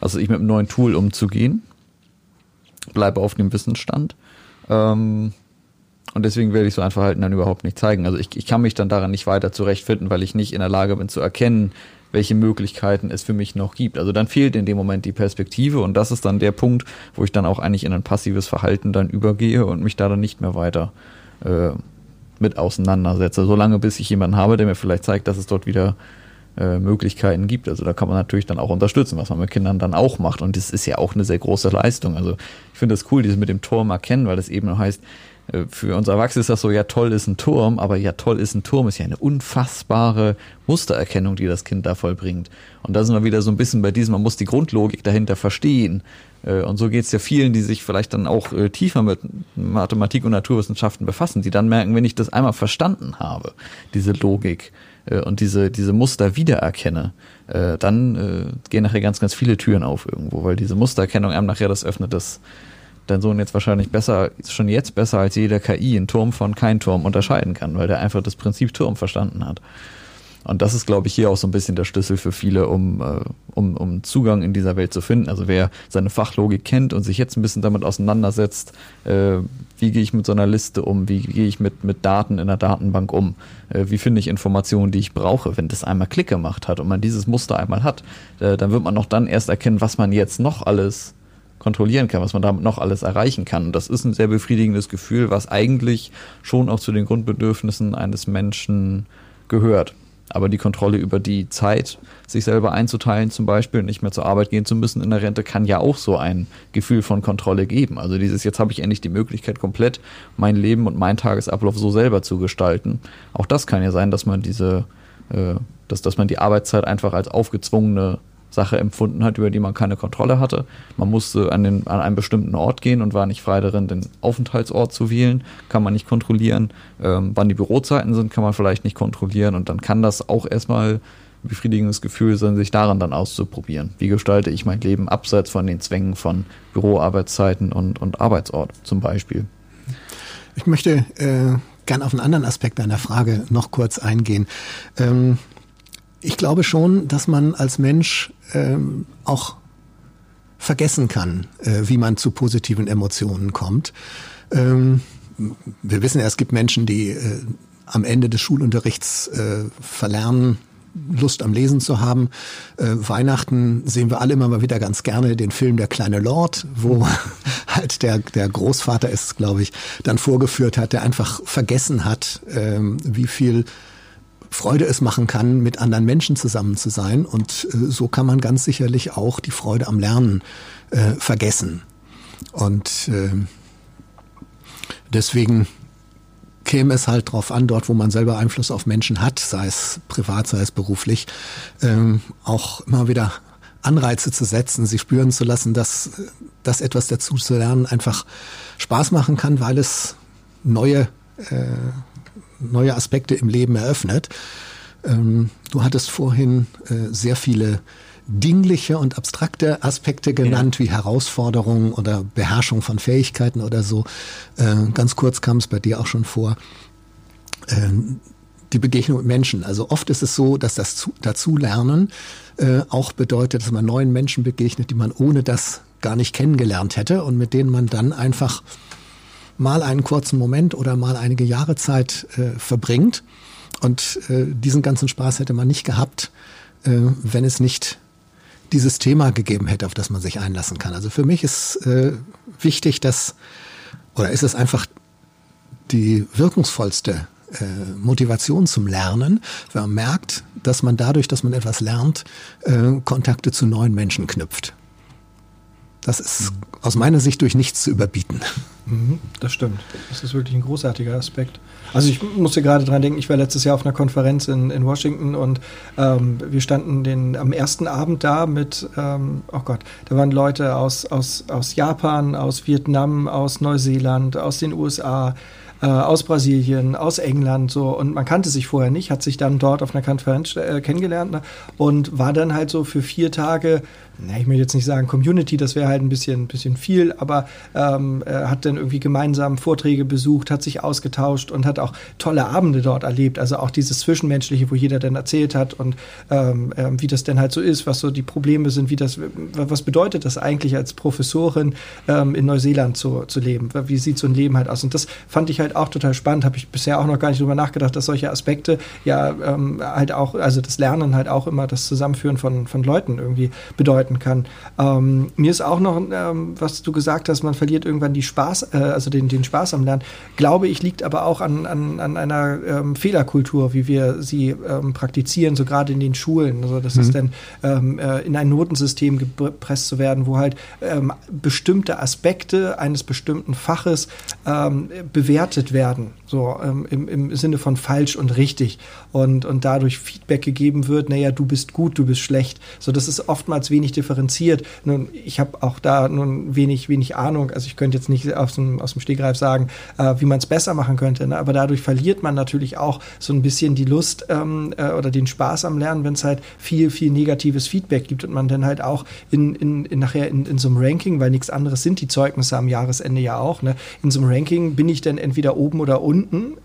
also ich mit einem neuen Tool umzugehen. Bleibe auf dem Wissensstand. Ähm, und deswegen werde ich so ein Verhalten dann überhaupt nicht zeigen. Also ich, ich kann mich dann daran nicht weiter zurechtfinden, weil ich nicht in der Lage bin zu erkennen, welche Möglichkeiten es für mich noch gibt. Also dann fehlt in dem Moment die Perspektive und das ist dann der Punkt, wo ich dann auch eigentlich in ein passives Verhalten dann übergehe und mich da dann nicht mehr weiter äh, mit auseinandersetze. Solange bis ich jemanden habe, der mir vielleicht zeigt, dass es dort wieder äh, Möglichkeiten gibt. Also da kann man natürlich dann auch unterstützen, was man mit Kindern dann auch macht. Und das ist ja auch eine sehr große Leistung. Also ich finde das cool, dieses mit dem Turm erkennen, weil das eben heißt, äh, für uns Erwachsene ist das so, ja toll ist ein Turm, aber ja toll ist ein Turm ist ja eine unfassbare Mustererkennung, die das Kind da vollbringt. Und da sind wir wieder so ein bisschen bei diesem, man muss die Grundlogik dahinter verstehen. Äh, und so geht es ja vielen, die sich vielleicht dann auch tiefer mit Mathematik und Naturwissenschaften befassen, die dann merken, wenn ich das einmal verstanden habe, diese Logik, äh, und diese, diese Muster wiedererkenne, äh, dann äh, gehen nachher ganz, ganz viele Türen auf irgendwo, weil diese Mustererkennung einem nachher das öffnet, dass dein Sohn jetzt wahrscheinlich besser, schon jetzt besser als jeder KI einen Turm von kein Turm unterscheiden kann, weil der einfach das Prinzip Turm verstanden hat. Und das ist, glaube ich, hier auch so ein bisschen der Schlüssel für viele, um, äh, um, um Zugang in dieser Welt zu finden. Also wer seine Fachlogik kennt und sich jetzt ein bisschen damit auseinandersetzt, äh, wie gehe ich mit so einer Liste um, wie gehe ich mit, mit Daten in der Datenbank um, äh, wie finde ich Informationen, die ich brauche. Wenn das einmal Klick gemacht hat und man dieses Muster einmal hat, äh, dann wird man noch dann erst erkennen, was man jetzt noch alles kontrollieren kann, was man damit noch alles erreichen kann. Und das ist ein sehr befriedigendes Gefühl, was eigentlich schon auch zu den Grundbedürfnissen eines Menschen gehört. Aber die Kontrolle über die Zeit, sich selber einzuteilen, zum Beispiel nicht mehr zur Arbeit gehen zu müssen in der Rente, kann ja auch so ein Gefühl von Kontrolle geben. Also dieses, jetzt habe ich endlich die Möglichkeit, komplett mein Leben und meinen Tagesablauf so selber zu gestalten. Auch das kann ja sein, dass man diese, äh, dass, dass man die Arbeitszeit einfach als aufgezwungene Sache empfunden hat, über die man keine Kontrolle hatte. Man musste an, den, an einen bestimmten Ort gehen und war nicht frei darin, den Aufenthaltsort zu wählen. Kann man nicht kontrollieren. Ähm, wann die Bürozeiten sind, kann man vielleicht nicht kontrollieren. Und dann kann das auch erstmal ein befriedigendes Gefühl sein, sich daran dann auszuprobieren. Wie gestalte ich mein Leben abseits von den Zwängen von Büroarbeitszeiten und, und Arbeitsort zum Beispiel? Ich möchte äh, gern auf einen anderen Aspekt deiner Frage noch kurz eingehen. Ähm, ich glaube schon, dass man als Mensch ähm, auch vergessen kann, äh, wie man zu positiven Emotionen kommt. Ähm, wir wissen ja, es gibt Menschen, die äh, am Ende des Schulunterrichts äh, verlernen, Lust am Lesen zu haben. Äh, Weihnachten sehen wir alle immer mal wieder ganz gerne den Film Der kleine Lord, wo *laughs* halt der, der Großvater ist, glaube ich, dann vorgeführt hat, der einfach vergessen hat, ähm, wie viel Freude es machen kann, mit anderen Menschen zusammen zu sein. Und äh, so kann man ganz sicherlich auch die Freude am Lernen äh, vergessen. Und äh, deswegen käme es halt darauf an, dort, wo man selber Einfluss auf Menschen hat, sei es privat, sei es beruflich, ähm, auch immer wieder Anreize zu setzen, sie spüren zu lassen, dass das etwas dazu zu lernen einfach Spaß machen kann, weil es neue äh, neue Aspekte im Leben eröffnet. Ähm, du hattest vorhin äh, sehr viele dingliche und abstrakte Aspekte genannt, ja. wie Herausforderungen oder Beherrschung von Fähigkeiten oder so. Äh, ganz kurz kam es bei dir auch schon vor. Äh, die Begegnung mit Menschen. Also oft ist es so, dass das Dazulernen äh, auch bedeutet, dass man neuen Menschen begegnet, die man ohne das gar nicht kennengelernt hätte und mit denen man dann einfach mal einen kurzen Moment oder mal einige Jahre Zeit äh, verbringt. Und äh, diesen ganzen Spaß hätte man nicht gehabt, äh, wenn es nicht dieses Thema gegeben hätte, auf das man sich einlassen kann. Also für mich ist äh, wichtig, dass, oder ist es einfach die wirkungsvollste äh, Motivation zum Lernen, wenn man merkt, dass man dadurch, dass man etwas lernt, äh, Kontakte zu neuen Menschen knüpft. Das ist aus meiner Sicht durch nichts zu überbieten. Mhm, das stimmt. Das ist wirklich ein großartiger Aspekt. Also ich musste gerade dran denken, ich war letztes Jahr auf einer Konferenz in, in Washington und ähm, wir standen den, am ersten Abend da mit, ähm, oh Gott, da waren Leute aus, aus, aus Japan, aus Vietnam, aus Neuseeland, aus den USA, äh, aus Brasilien, aus England so und man kannte sich vorher nicht, hat sich dann dort auf einer Konferenz äh, kennengelernt ne, und war dann halt so für vier Tage na, ich möchte jetzt nicht sagen Community, das wäre halt ein bisschen, bisschen viel, aber ähm, er hat dann irgendwie gemeinsam Vorträge besucht, hat sich ausgetauscht und hat auch tolle Abende dort erlebt. Also auch dieses Zwischenmenschliche, wo jeder dann erzählt hat und ähm, äh, wie das denn halt so ist, was so die Probleme sind, wie das, was bedeutet das eigentlich als Professorin ähm, in Neuseeland zu, zu leben? Wie sieht so ein Leben halt aus? Und das fand ich halt auch total spannend, habe ich bisher auch noch gar nicht drüber nachgedacht, dass solche Aspekte ja ähm, halt auch, also das Lernen halt auch immer das Zusammenführen von, von Leuten irgendwie bedeuten kann. Ähm, mir ist auch noch, ähm, was du gesagt hast, man verliert irgendwann die Spaß, äh, also den, den Spaß am Lernen. Glaube ich, liegt aber auch an, an, an einer ähm, Fehlerkultur, wie wir sie ähm, praktizieren, so gerade in den Schulen. Also das mhm. ist dann ähm, äh, in ein Notensystem gepresst zu werden, wo halt bestimmte Aspekte eines bestimmten Faches bewertet werden, so im, im Sinne von falsch und richtig und, und dadurch Feedback gegeben wird, naja, du bist gut, du bist schlecht. So, das ist oftmals wenig differenziert. Nun, ich habe auch da nun wenig, wenig Ahnung. Also ich könnte jetzt nicht aus dem, aus dem Stegreif sagen, äh, wie man es besser machen könnte. Ne? Aber dadurch verliert man natürlich auch so ein bisschen die Lust ähm, äh, oder den Spaß am Lernen, wenn es halt viel, viel negatives Feedback gibt und man dann halt auch in, in, in nachher in, in so einem Ranking, weil nichts anderes sind die Zeugnisse am Jahresende ja auch, ne? in so einem Ranking bin ich dann entweder oben oder unten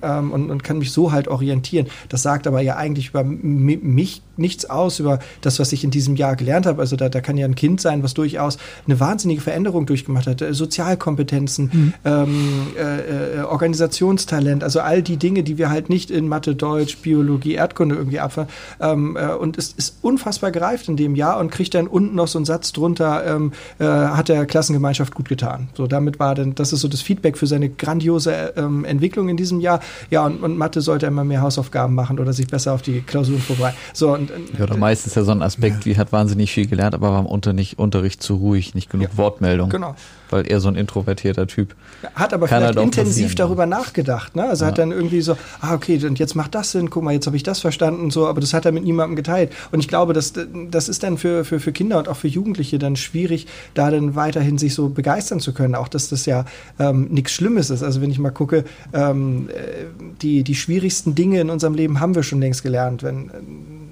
ähm, und, und kann mich so halt orientieren. Das sagt aber ja eigentlich über mich nichts aus über das, was ich in diesem Jahr gelernt habe. Also da, da kann ja ein Kind sein, was durchaus eine wahnsinnige Veränderung durchgemacht hat. Äh, Sozialkompetenzen, mhm. ähm, äh, äh, Organisationstalent, also all die Dinge, die wir halt nicht in Mathe, Deutsch, Biologie, Erdkunde irgendwie abfahren. Ähm, äh, und es ist unfassbar gereift in dem Jahr und kriegt dann unten noch so einen Satz drunter, ähm, äh, hat der Klassengemeinschaft gut getan. So, damit war dann, das ist so das Feedback für seine grandiose ähm, Entwicklung in diesem Jahr. Ja, und, und Mathe sollte immer mehr Hausaufgaben machen oder sich besser auf die Klausuren vorbereiten. So, und, ja, oder meistens ja so ein Aspekt, ja. wie hat wahnsinnig viel gelernt, aber war im Unterricht, Unterricht zu ruhig, nicht genug ja. Wortmeldung. Genau weil er so ein introvertierter Typ. Hat aber vielleicht halt intensiv darüber nachgedacht. Ne? Also ja. hat dann irgendwie so, ah, okay, und jetzt macht das Sinn, guck mal, jetzt habe ich das verstanden, so, aber das hat er mit niemandem geteilt. Und ich glaube, das, das ist dann für, für, für Kinder und auch für Jugendliche dann schwierig, da dann weiterhin sich so begeistern zu können. Auch, dass das ja ähm, nichts Schlimmes ist. Also wenn ich mal gucke, ähm, äh, die, die schwierigsten Dinge in unserem Leben haben wir schon längst gelernt. Wenn äh,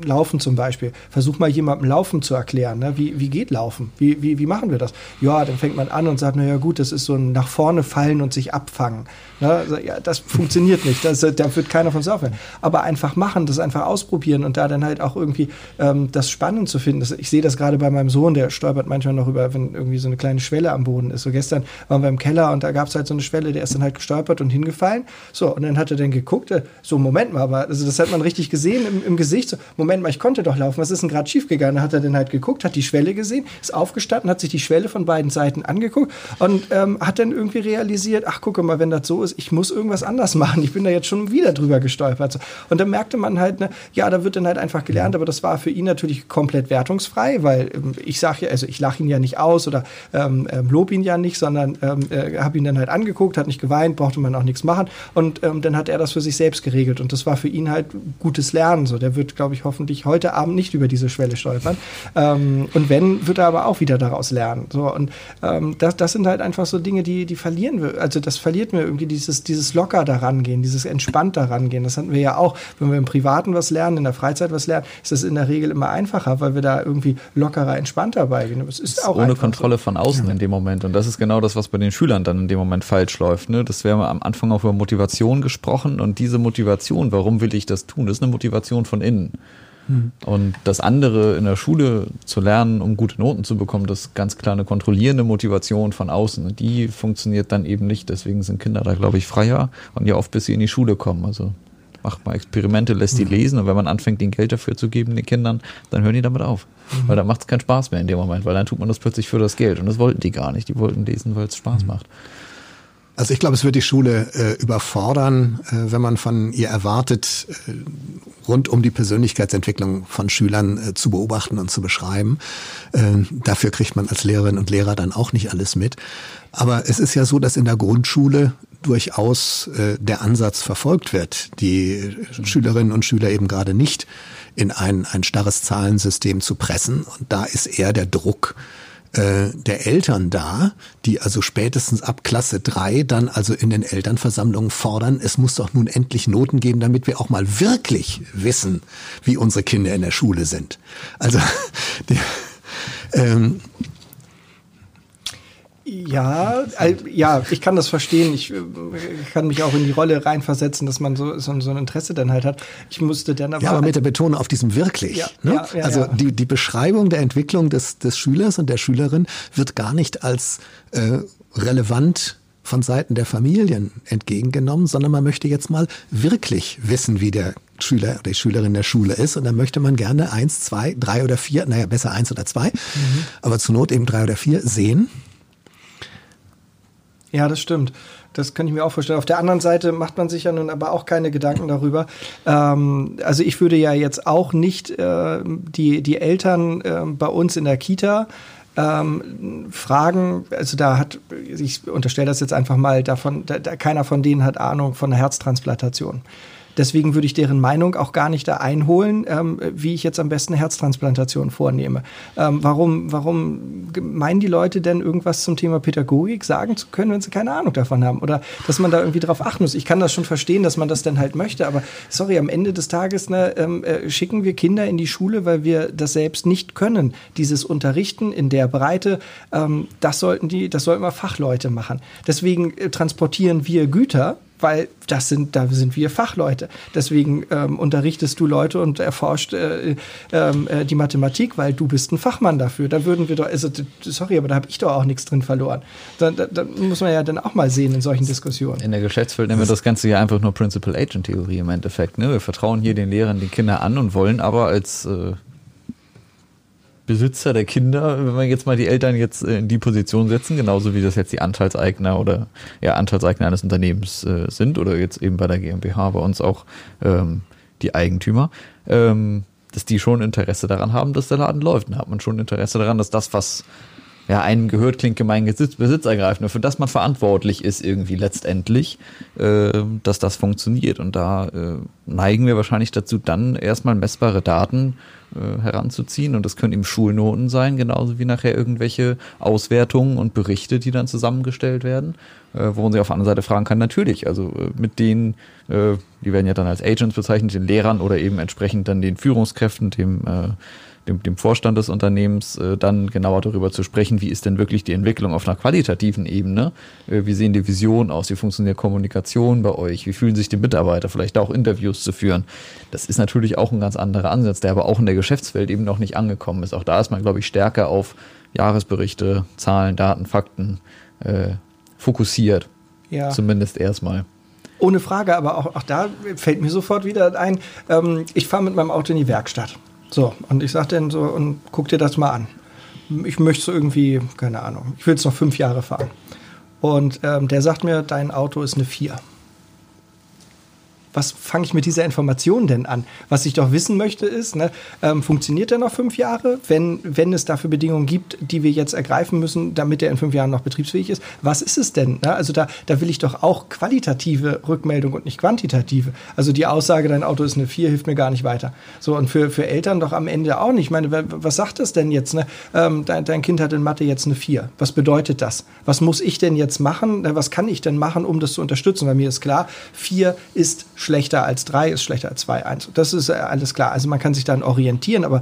Laufen zum Beispiel. Versuch mal jemandem Laufen zu erklären. Ne? Wie, wie geht Laufen? Wie, wie, wie machen wir das? Ja, dann fängt man an und sagt, naja gut, das ist so ein nach vorne fallen und sich abfangen. Ne? Ja, das funktioniert nicht. Das, da wird keiner von saufen. Aber einfach machen, das einfach ausprobieren und da dann halt auch irgendwie ähm, das spannend zu finden. Das, ich sehe das gerade bei meinem Sohn, der stolpert manchmal noch über, wenn irgendwie so eine kleine Schwelle am Boden ist. So gestern waren wir im Keller und da gab es halt so eine Schwelle, der ist dann halt gestolpert und hingefallen. So, und dann hat er dann geguckt, äh, so, Moment mal, aber also das hat man richtig gesehen im, im Gesicht. So, Moment mal, ich konnte doch laufen, was ist denn gerade schiefgegangen? Da hat er dann halt geguckt, hat die Schwelle gesehen, ist aufgestanden, hat sich die Schwelle von beiden Seiten angeguckt und ähm, hat dann irgendwie realisiert, ach gucke mal, wenn das so ist, ich muss irgendwas anders machen. Ich bin da jetzt schon wieder drüber gestolpert. Und dann merkte man halt, ne, ja, da wird dann halt einfach gelernt, aber das war für ihn natürlich komplett wertungsfrei, weil ähm, ich sage ja, also ich lache ihn ja nicht aus oder ähm, ähm, lob ihn ja nicht, sondern ähm, äh, habe ihn dann halt angeguckt, hat nicht geweint, brauchte man auch nichts machen und ähm, dann hat er das für sich selbst geregelt und das war für ihn halt gutes Lernen. So, der wird, glaube ich, hoffentlich heute Abend nicht über diese Schwelle stolpern. Und wenn, wird er aber auch wieder daraus lernen. So, und das, das sind halt einfach so Dinge, die, die verlieren wir. Also das verliert mir irgendwie dieses, dieses locker daran gehen, dieses entspannt daran gehen. Das hatten wir ja auch, wenn wir im Privaten was lernen, in der Freizeit was lernen, ist das in der Regel immer einfacher, weil wir da irgendwie lockerer, entspannter beigehen. Es ist auch ohne Kontrolle so. von außen ja. in dem Moment. Und das ist genau das, was bei den Schülern dann in dem Moment falsch läuft. Ne? Das wäre am Anfang auch über Motivation gesprochen und diese Motivation, warum will ich das tun? Ist eine Motivation von innen. Mhm. Und das andere in der Schule zu lernen, um gute Noten zu bekommen, das ist ganz klar eine kontrollierende Motivation von außen. Und die funktioniert dann eben nicht. Deswegen sind Kinder da, glaube ich, freier und ja oft bis sie in die Schule kommen. Also macht mal Experimente, lässt die mhm. lesen und wenn man anfängt, ihnen Geld dafür zu geben, den Kindern, dann hören die damit auf. Mhm. Weil dann macht es keinen Spaß mehr in dem Moment, weil dann tut man das plötzlich für das Geld. Und das wollten die gar nicht. Die wollten lesen, weil es Spaß mhm. macht. Also ich glaube, es wird die Schule äh, überfordern, äh, wenn man von ihr erwartet, äh, rund um die Persönlichkeitsentwicklung von Schülern äh, zu beobachten und zu beschreiben. Äh, dafür kriegt man als Lehrerin und Lehrer dann auch nicht alles mit. Aber es ist ja so, dass in der Grundschule durchaus äh, der Ansatz verfolgt wird, die Schülerinnen und Schüler eben gerade nicht in ein, ein starres Zahlensystem zu pressen. Und da ist eher der Druck äh, der Eltern da, die also spätestens ab Klasse drei dann also in den Elternversammlungen fordern, es muss doch nun endlich Noten geben, damit wir auch mal wirklich wissen, wie unsere Kinder in der Schule sind. Also *laughs* die, ähm, ja, äh, ja, ich kann das verstehen. Ich, äh, kann mich auch in die Rolle reinversetzen, dass man so, so, so, ein Interesse dann halt hat. Ich musste dann aber. Ja, aber mit der Betonung auf diesem wirklich. Ja, ne? ja, ja, also Die, die Beschreibung der Entwicklung des, des Schülers und der Schülerin wird gar nicht als äh, relevant von Seiten der Familien entgegengenommen, sondern man möchte jetzt mal wirklich wissen, wie der Schüler oder die Schülerin der Schule ist. Und dann möchte man gerne eins, zwei, drei oder vier, naja, besser eins oder zwei, mhm. aber zur Not eben drei oder vier sehen ja, das stimmt. Das kann ich mir auch vorstellen. Auf der anderen Seite macht man sich ja nun aber auch keine Gedanken darüber. Ähm, also ich würde ja jetzt auch nicht äh, die, die Eltern äh, bei uns in der Kita ähm, fragen, also da hat, ich unterstelle das jetzt einfach mal davon, da, da, keiner von denen hat Ahnung von einer Herztransplantation. Deswegen würde ich deren Meinung auch gar nicht da einholen, ähm, wie ich jetzt am besten eine Herztransplantation vornehme. Ähm, warum, warum meinen die Leute denn irgendwas zum Thema Pädagogik sagen zu können, wenn sie keine Ahnung davon haben? Oder dass man da irgendwie drauf achten muss? Ich kann das schon verstehen, dass man das dann halt möchte, aber sorry, am Ende des Tages ne, ähm, äh, schicken wir Kinder in die Schule, weil wir das selbst nicht können. Dieses Unterrichten in der Breite, ähm, das sollten die, das sollten wir Fachleute machen. Deswegen äh, transportieren wir Güter weil das sind, da sind wir Fachleute. Deswegen ähm, unterrichtest du Leute und erforscht äh, ähm, äh, die Mathematik, weil du bist ein Fachmann dafür. Da würden wir doch, also sorry, aber da habe ich doch auch nichts drin verloren. Da, da, da, muss man ja dann auch mal sehen in solchen Diskussionen. In der Geschäftswelt nennen wir das Ganze ja einfach nur Principal Agent Theorie im Endeffekt. Ne? Wir vertrauen hier den Lehrern, den Kindern an und wollen aber als äh, Besitzer der Kinder, wenn wir jetzt mal die Eltern jetzt in die Position setzen, genauso wie das jetzt die Anteilseigner oder ja Anteilseigner eines Unternehmens äh, sind oder jetzt eben bei der GmbH bei uns auch ähm, die Eigentümer, ähm, dass die schon Interesse daran haben, dass der Laden läuft. Da hat man schon Interesse daran, dass das, was ja, einem gehört, klingt gemein Besitz, besitzergreifend, für das man verantwortlich ist irgendwie letztendlich, äh, dass das funktioniert. Und da äh, neigen wir wahrscheinlich dazu, dann erstmal messbare Daten äh, heranzuziehen. Und das können eben Schulnoten sein, genauso wie nachher irgendwelche Auswertungen und Berichte, die dann zusammengestellt werden, äh, wo man sich auf der anderen Seite fragen kann, natürlich, also äh, mit denen, äh, die werden ja dann als Agents bezeichnet, den Lehrern oder eben entsprechend dann den Führungskräften, dem äh, dem, dem Vorstand des Unternehmens äh, dann genauer darüber zu sprechen, wie ist denn wirklich die Entwicklung auf einer qualitativen Ebene, äh, wie sehen die Visionen aus, wie funktioniert Kommunikation bei euch, wie fühlen sich die Mitarbeiter, vielleicht auch Interviews zu führen. Das ist natürlich auch ein ganz anderer Ansatz, der aber auch in der Geschäftswelt eben noch nicht angekommen ist. Auch da ist man, glaube ich, stärker auf Jahresberichte, Zahlen, Daten, Fakten äh, fokussiert. Ja. Zumindest erstmal. Ohne Frage, aber auch, auch da fällt mir sofort wieder ein, ähm, ich fahre mit meinem Auto in die Werkstatt. So, und ich sage dann so, und guck dir das mal an. Ich möchte so irgendwie, keine Ahnung, ich will es noch fünf Jahre fahren. Und ähm, der sagt mir, dein Auto ist eine 4 was fange ich mit dieser Information denn an? Was ich doch wissen möchte ist, ne, ähm, funktioniert der noch fünf Jahre, wenn, wenn es dafür Bedingungen gibt, die wir jetzt ergreifen müssen, damit er in fünf Jahren noch betriebsfähig ist? Was ist es denn? Ne? Also da, da will ich doch auch qualitative Rückmeldung und nicht quantitative. Also die Aussage, dein Auto ist eine 4, hilft mir gar nicht weiter. So, und für, für Eltern doch am Ende auch nicht. Ich meine, was sagt das denn jetzt? Ne? Ähm, dein, dein Kind hat in Mathe jetzt eine 4. Was bedeutet das? Was muss ich denn jetzt machen? Was kann ich denn machen, um das zu unterstützen? Weil mir ist klar, 4 ist schlechter als 3 ist schlechter als 2, 1. Das ist äh, alles klar. Also man kann sich dann orientieren, aber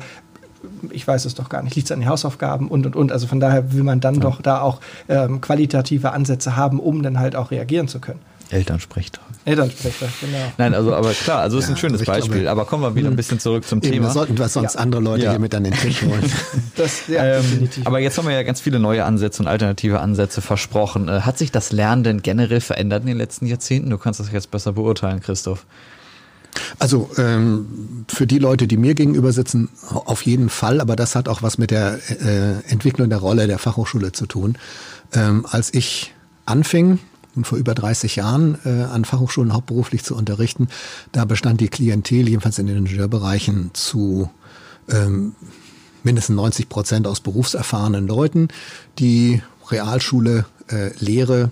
ich weiß es doch gar nicht, liegt es an den Hausaufgaben und und und. Also von daher will man dann ja. doch da auch ähm, qualitative Ansätze haben, um dann halt auch reagieren zu können. Elternsprechtag. Elternsprechtag, genau. Nein, also aber klar, also ja, ist ein schönes Beispiel. Glaube, aber kommen wir wieder ein bisschen zurück zum eben, Thema. sollten wir sonst ja. andere Leute ja. hier mit an den Tisch holen. *laughs* das, ja, ähm, definitiv. Aber jetzt haben wir ja ganz viele neue Ansätze und alternative Ansätze versprochen. Äh, hat sich das Lernen denn generell verändert in den letzten Jahrzehnten? Du kannst das jetzt besser beurteilen, Christoph. Also ähm, für die Leute, die mir gegenüber sitzen, auf jeden Fall, aber das hat auch was mit der äh, Entwicklung der Rolle der Fachhochschule zu tun. Ähm, als ich anfing, und vor über 30 Jahren äh, an Fachhochschulen hauptberuflich zu unterrichten. Da bestand die Klientel, jedenfalls in den Ingenieurbereichen, zu ähm, mindestens 90 Prozent aus berufserfahrenen Leuten, die Realschule, äh, Lehre,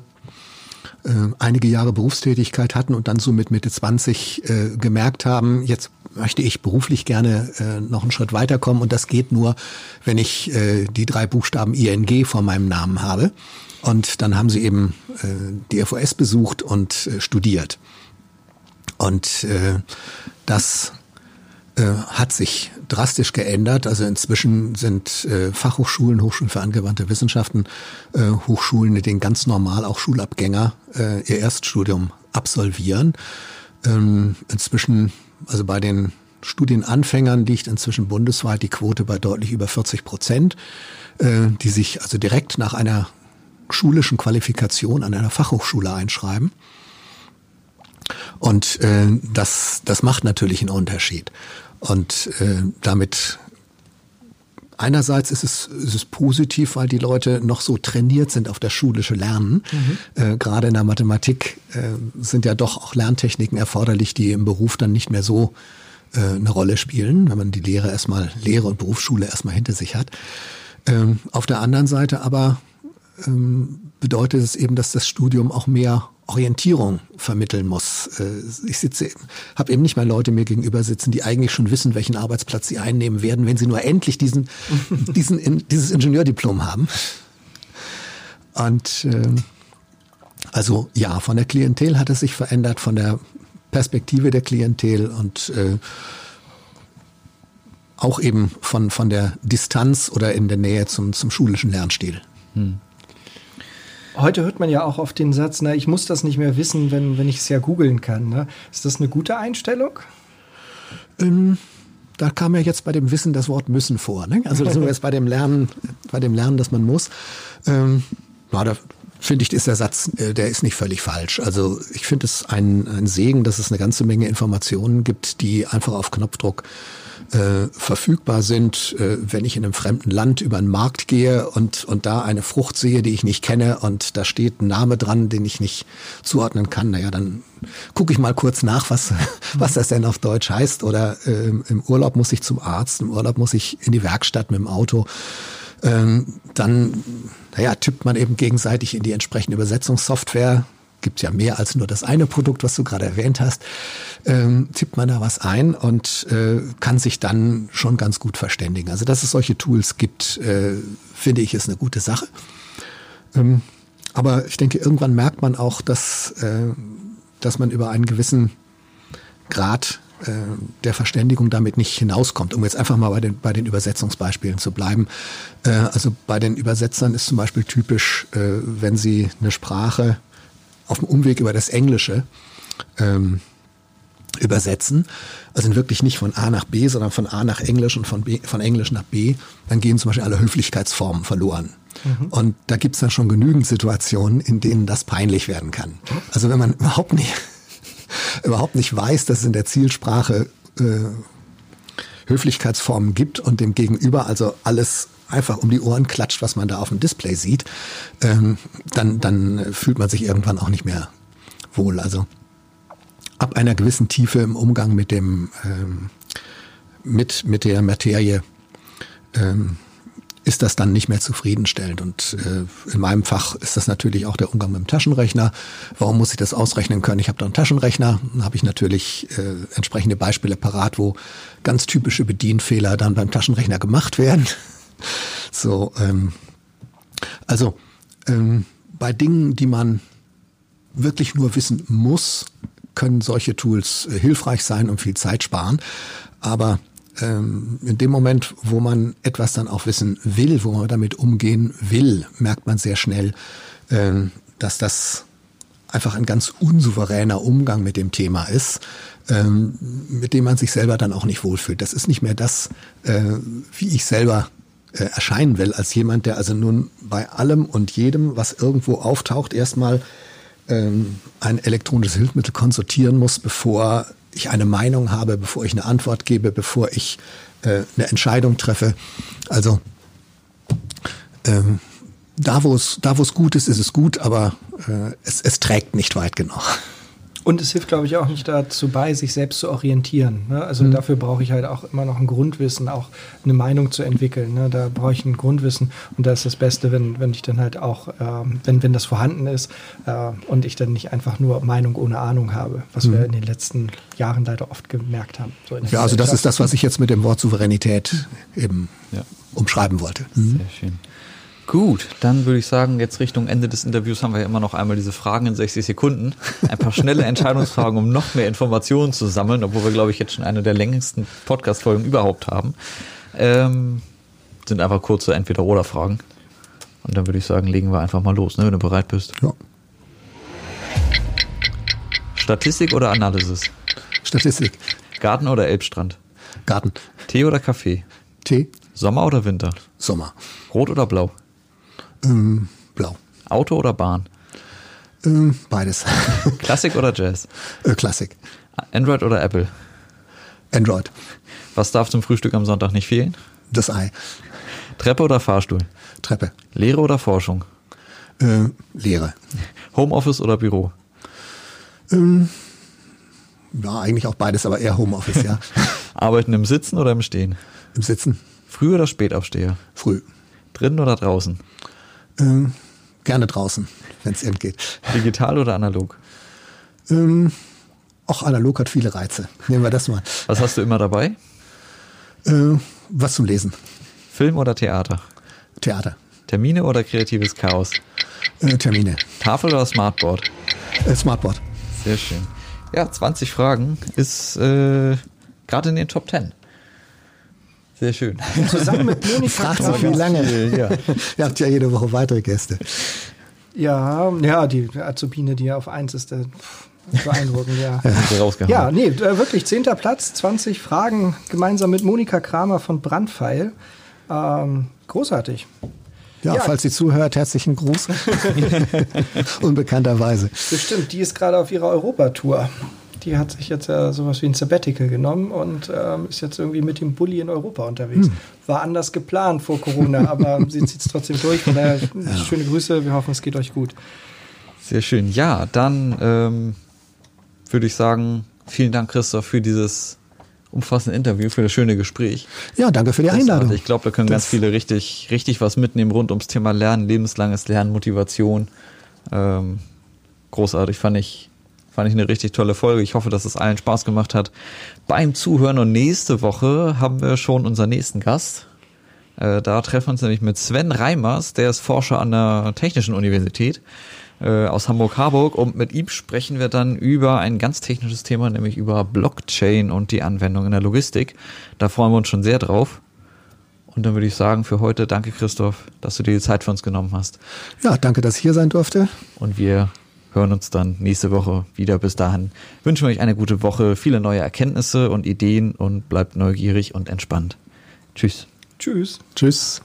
äh, einige Jahre Berufstätigkeit hatten und dann so mit Mitte 20 äh, gemerkt haben, jetzt möchte ich beruflich gerne äh, noch einen Schritt weiterkommen und das geht nur, wenn ich äh, die drei Buchstaben ING vor meinem Namen habe. Und dann haben sie eben äh, die FOS besucht und äh, studiert. Und äh, das äh, hat sich drastisch geändert. Also inzwischen sind äh, Fachhochschulen, Hochschulen für angewandte Wissenschaften, äh, Hochschulen, mit denen ganz normal auch Schulabgänger ihr Erststudium absolvieren. Ähm, inzwischen, also bei den Studienanfängern liegt inzwischen bundesweit die Quote bei deutlich über 40 Prozent, äh, die sich also direkt nach einer schulischen Qualifikation an einer Fachhochschule einschreiben. Und äh, das, das macht natürlich einen Unterschied. Und äh, damit einerseits ist es, ist es positiv, weil die Leute noch so trainiert sind auf das schulische Lernen. Mhm. Äh, Gerade in der Mathematik äh, sind ja doch auch Lerntechniken erforderlich, die im Beruf dann nicht mehr so äh, eine Rolle spielen, wenn man die Lehre erstmal, Lehre und Berufsschule erstmal hinter sich hat. Ähm, auf der anderen Seite aber ähm, bedeutet es eben, dass das Studium auch mehr Orientierung vermitteln muss. Äh, ich sitze, habe eben nicht mal Leute mir gegenüber sitzen, die eigentlich schon wissen, welchen Arbeitsplatz sie einnehmen werden, wenn sie nur endlich diesen, *laughs* diesen, dieses Ingenieurdiplom haben. Und äh, also ja, von der Klientel hat es sich verändert, von der Perspektive der Klientel und äh, auch eben von, von der Distanz oder in der Nähe zum, zum schulischen Lernstil. Hm. Heute hört man ja auch oft den Satz, na, ich muss das nicht mehr wissen, wenn, wenn ich es ja googeln kann. Ne? Ist das eine gute Einstellung? Ähm, da kam ja jetzt bei dem Wissen das Wort müssen vor. Ne? Also da sind wir jetzt bei dem Lernen, bei dem Lernen, dass man muss. Ähm, na, da finde ich, ist der Satz, äh, der ist nicht völlig falsch. Also ich finde es ein, ein Segen, dass es eine ganze Menge Informationen gibt, die einfach auf Knopfdruck äh, verfügbar sind, äh, wenn ich in einem fremden Land über einen Markt gehe und, und da eine Frucht sehe, die ich nicht kenne und da steht ein Name dran, den ich nicht zuordnen kann, naja, dann gucke ich mal kurz nach, was, *laughs* was das denn auf Deutsch heißt. Oder äh, im Urlaub muss ich zum Arzt, im Urlaub muss ich in die Werkstatt mit dem Auto. Ähm, dann naja, tippt man eben gegenseitig in die entsprechende Übersetzungssoftware gibt ja mehr als nur das eine Produkt, was du gerade erwähnt hast, ähm, tippt man da was ein und äh, kann sich dann schon ganz gut verständigen. Also dass es solche Tools gibt, äh, finde ich, ist eine gute Sache. Ähm, aber ich denke, irgendwann merkt man auch, dass, äh, dass man über einen gewissen Grad äh, der Verständigung damit nicht hinauskommt, um jetzt einfach mal bei den, bei den Übersetzungsbeispielen zu bleiben. Äh, also bei den Übersetzern ist zum Beispiel typisch, äh, wenn sie eine Sprache auf dem Umweg über das Englische ähm, übersetzen, also wirklich nicht von A nach B, sondern von A nach Englisch und von, B, von Englisch nach B, dann gehen zum Beispiel alle Höflichkeitsformen verloren. Mhm. Und da gibt's dann schon genügend Situationen, in denen das peinlich werden kann. Also wenn man überhaupt nicht, überhaupt nicht weiß, dass es in der Zielsprache äh, Höflichkeitsformen gibt und dem Gegenüber also alles einfach um die Ohren klatscht, was man da auf dem Display sieht, ähm, dann, dann fühlt man sich irgendwann auch nicht mehr wohl. Also ab einer gewissen Tiefe im Umgang mit dem ähm, mit mit der Materie ähm, ist das dann nicht mehr zufriedenstellend. Und äh, in meinem Fach ist das natürlich auch der Umgang mit dem Taschenrechner. Warum muss ich das ausrechnen können? Ich habe da einen Taschenrechner, dann habe ich natürlich äh, entsprechende Beispiele parat, wo ganz typische Bedienfehler dann beim Taschenrechner gemacht werden. *laughs* So, ähm, also ähm, bei Dingen, die man wirklich nur wissen muss, können solche Tools äh, hilfreich sein und viel Zeit sparen. Aber ähm, in dem Moment, wo man etwas dann auch wissen will, wo man damit umgehen will, merkt man sehr schnell, ähm, dass das einfach ein ganz unsouveräner Umgang mit dem Thema ist, ähm, mit dem man sich selber dann auch nicht wohlfühlt. Das ist nicht mehr das, äh, wie ich selber äh, erscheinen will, als jemand, der also nun bei allem und jedem, was irgendwo auftaucht, erstmal ähm, ein elektronisches Hilfsmittel konsultieren muss, bevor ich eine Meinung habe, bevor ich eine Antwort gebe, bevor ich äh, eine Entscheidung treffe. Also ähm, da, wo es da, wo es gut ist, ist es gut, aber äh, es, es trägt nicht weit genug. Und es hilft, glaube ich, auch nicht dazu bei, sich selbst zu orientieren. Ne? Also mhm. dafür brauche ich halt auch immer noch ein Grundwissen, auch eine Meinung zu entwickeln. Ne? Da brauche ich ein Grundwissen und da ist das Beste, wenn, wenn ich dann halt auch, ähm, wenn, wenn das vorhanden ist äh, und ich dann nicht einfach nur Meinung ohne Ahnung habe, was mhm. wir in den letzten Jahren leider oft gemerkt haben. So ja, also das ist das, was ich jetzt mit dem Wort Souveränität eben ja. umschreiben wollte. Mhm. Sehr schön. Gut, dann würde ich sagen, jetzt Richtung Ende des Interviews haben wir ja immer noch einmal diese Fragen in 60 Sekunden. Ein paar schnelle *laughs* Entscheidungsfragen, um noch mehr Informationen zu sammeln, obwohl wir, glaube ich, jetzt schon eine der längsten Podcast-Folgen überhaupt haben. Ähm, sind einfach kurze Entweder-Oder-Fragen. Und dann würde ich sagen, legen wir einfach mal los, ne, wenn du bereit bist. Ja. Statistik oder Analysis? Statistik. Garten oder Elbstrand? Garten. Tee oder Kaffee? Tee. Sommer oder Winter? Sommer. Rot oder blau? Ähm, blau. Auto oder Bahn? Ähm, beides. *laughs* Klassik oder Jazz? Äh, Klassik. Android oder Apple? Android. Was darf zum Frühstück am Sonntag nicht fehlen? Das Ei. Treppe oder Fahrstuhl? Treppe. Lehre oder Forschung? Äh, Lehre. Homeoffice oder Büro? Ähm, ja, eigentlich auch beides, aber eher Homeoffice, ja. *laughs* Arbeiten im Sitzen oder im Stehen? Im Sitzen. Früh oder Spätaufsteher? Früh. Drinnen oder draußen? Ähm, gerne draußen, wenn es eben geht. Digital oder analog? Ähm, auch analog hat viele Reize. Nehmen wir das mal. Was hast du immer dabei? Äh, was zum Lesen. Film oder Theater? Theater. Termine oder kreatives Chaos? Äh, Termine. Tafel oder Smartboard? Äh, Smartboard. Sehr schön. Ja, 20 Fragen ist äh, gerade in den Top 10. Sehr schön. *laughs* Zusammen mit Monika Fragt so wie lange. Ja. *laughs* Ihr habt ja jede Woche weitere Gäste. Ja, ja, die Azubine, die auf 1 ist, der, beeindruckend, ja. *laughs* Ja, nee, äh, wirklich, zehnter Platz, 20 Fragen, gemeinsam mit Monika Kramer von Brandpfeil. Ähm, großartig. Ja, Ja. falls sie zuhört, herzlichen Gruß. Unbekannterweise. Bestimmt, die ist gerade auf ihrer Europatour. Die hat sich jetzt ja sowas wie ein Sabbatical genommen und ähm, ist jetzt irgendwie mit dem Bulli in Europa unterwegs. War anders geplant vor Corona, aber *laughs* sie zieht es trotzdem durch. Von daher schöne Grüße, wir hoffen, es geht euch gut. Sehr schön. Ja, dann ähm, würde ich sagen, vielen Dank, Christoph, für dieses umfassende Interview, für das schöne Gespräch. Ja, danke für die Einladung. Ich glaube, da können ganz Das- viele richtig, richtig was mitnehmen rund ums Thema Lernen, lebenslanges Lernen, Motivation. Ähm, großartig, fand ich, fand ich eine richtig tolle Folge. Ich hoffe, dass es allen Spaß gemacht hat beim Zuhören. Und nächste Woche haben wir schon unseren nächsten Gast. Äh, da treffen wir uns nämlich mit Sven Reimers, der ist Forscher an der Technischen Universität äh, aus Hamburg-Harburg und mit ihm sprechen wir dann über ein ganz technisches Thema, nämlich über Blockchain und die Anwendung in der Logistik. Da freuen wir uns schon sehr drauf. Und dann würde ich sagen, für heute danke Christoph, dass du dir die Zeit für uns genommen hast. Ja, danke, dass ich hier sein durfte. Und wir hören uns dann nächste Woche wieder. Bis dahin wünschen wir euch eine gute Woche, viele neue Erkenntnisse und Ideen und bleibt neugierig und entspannt. Tschüss. Tschüss. Tschüss.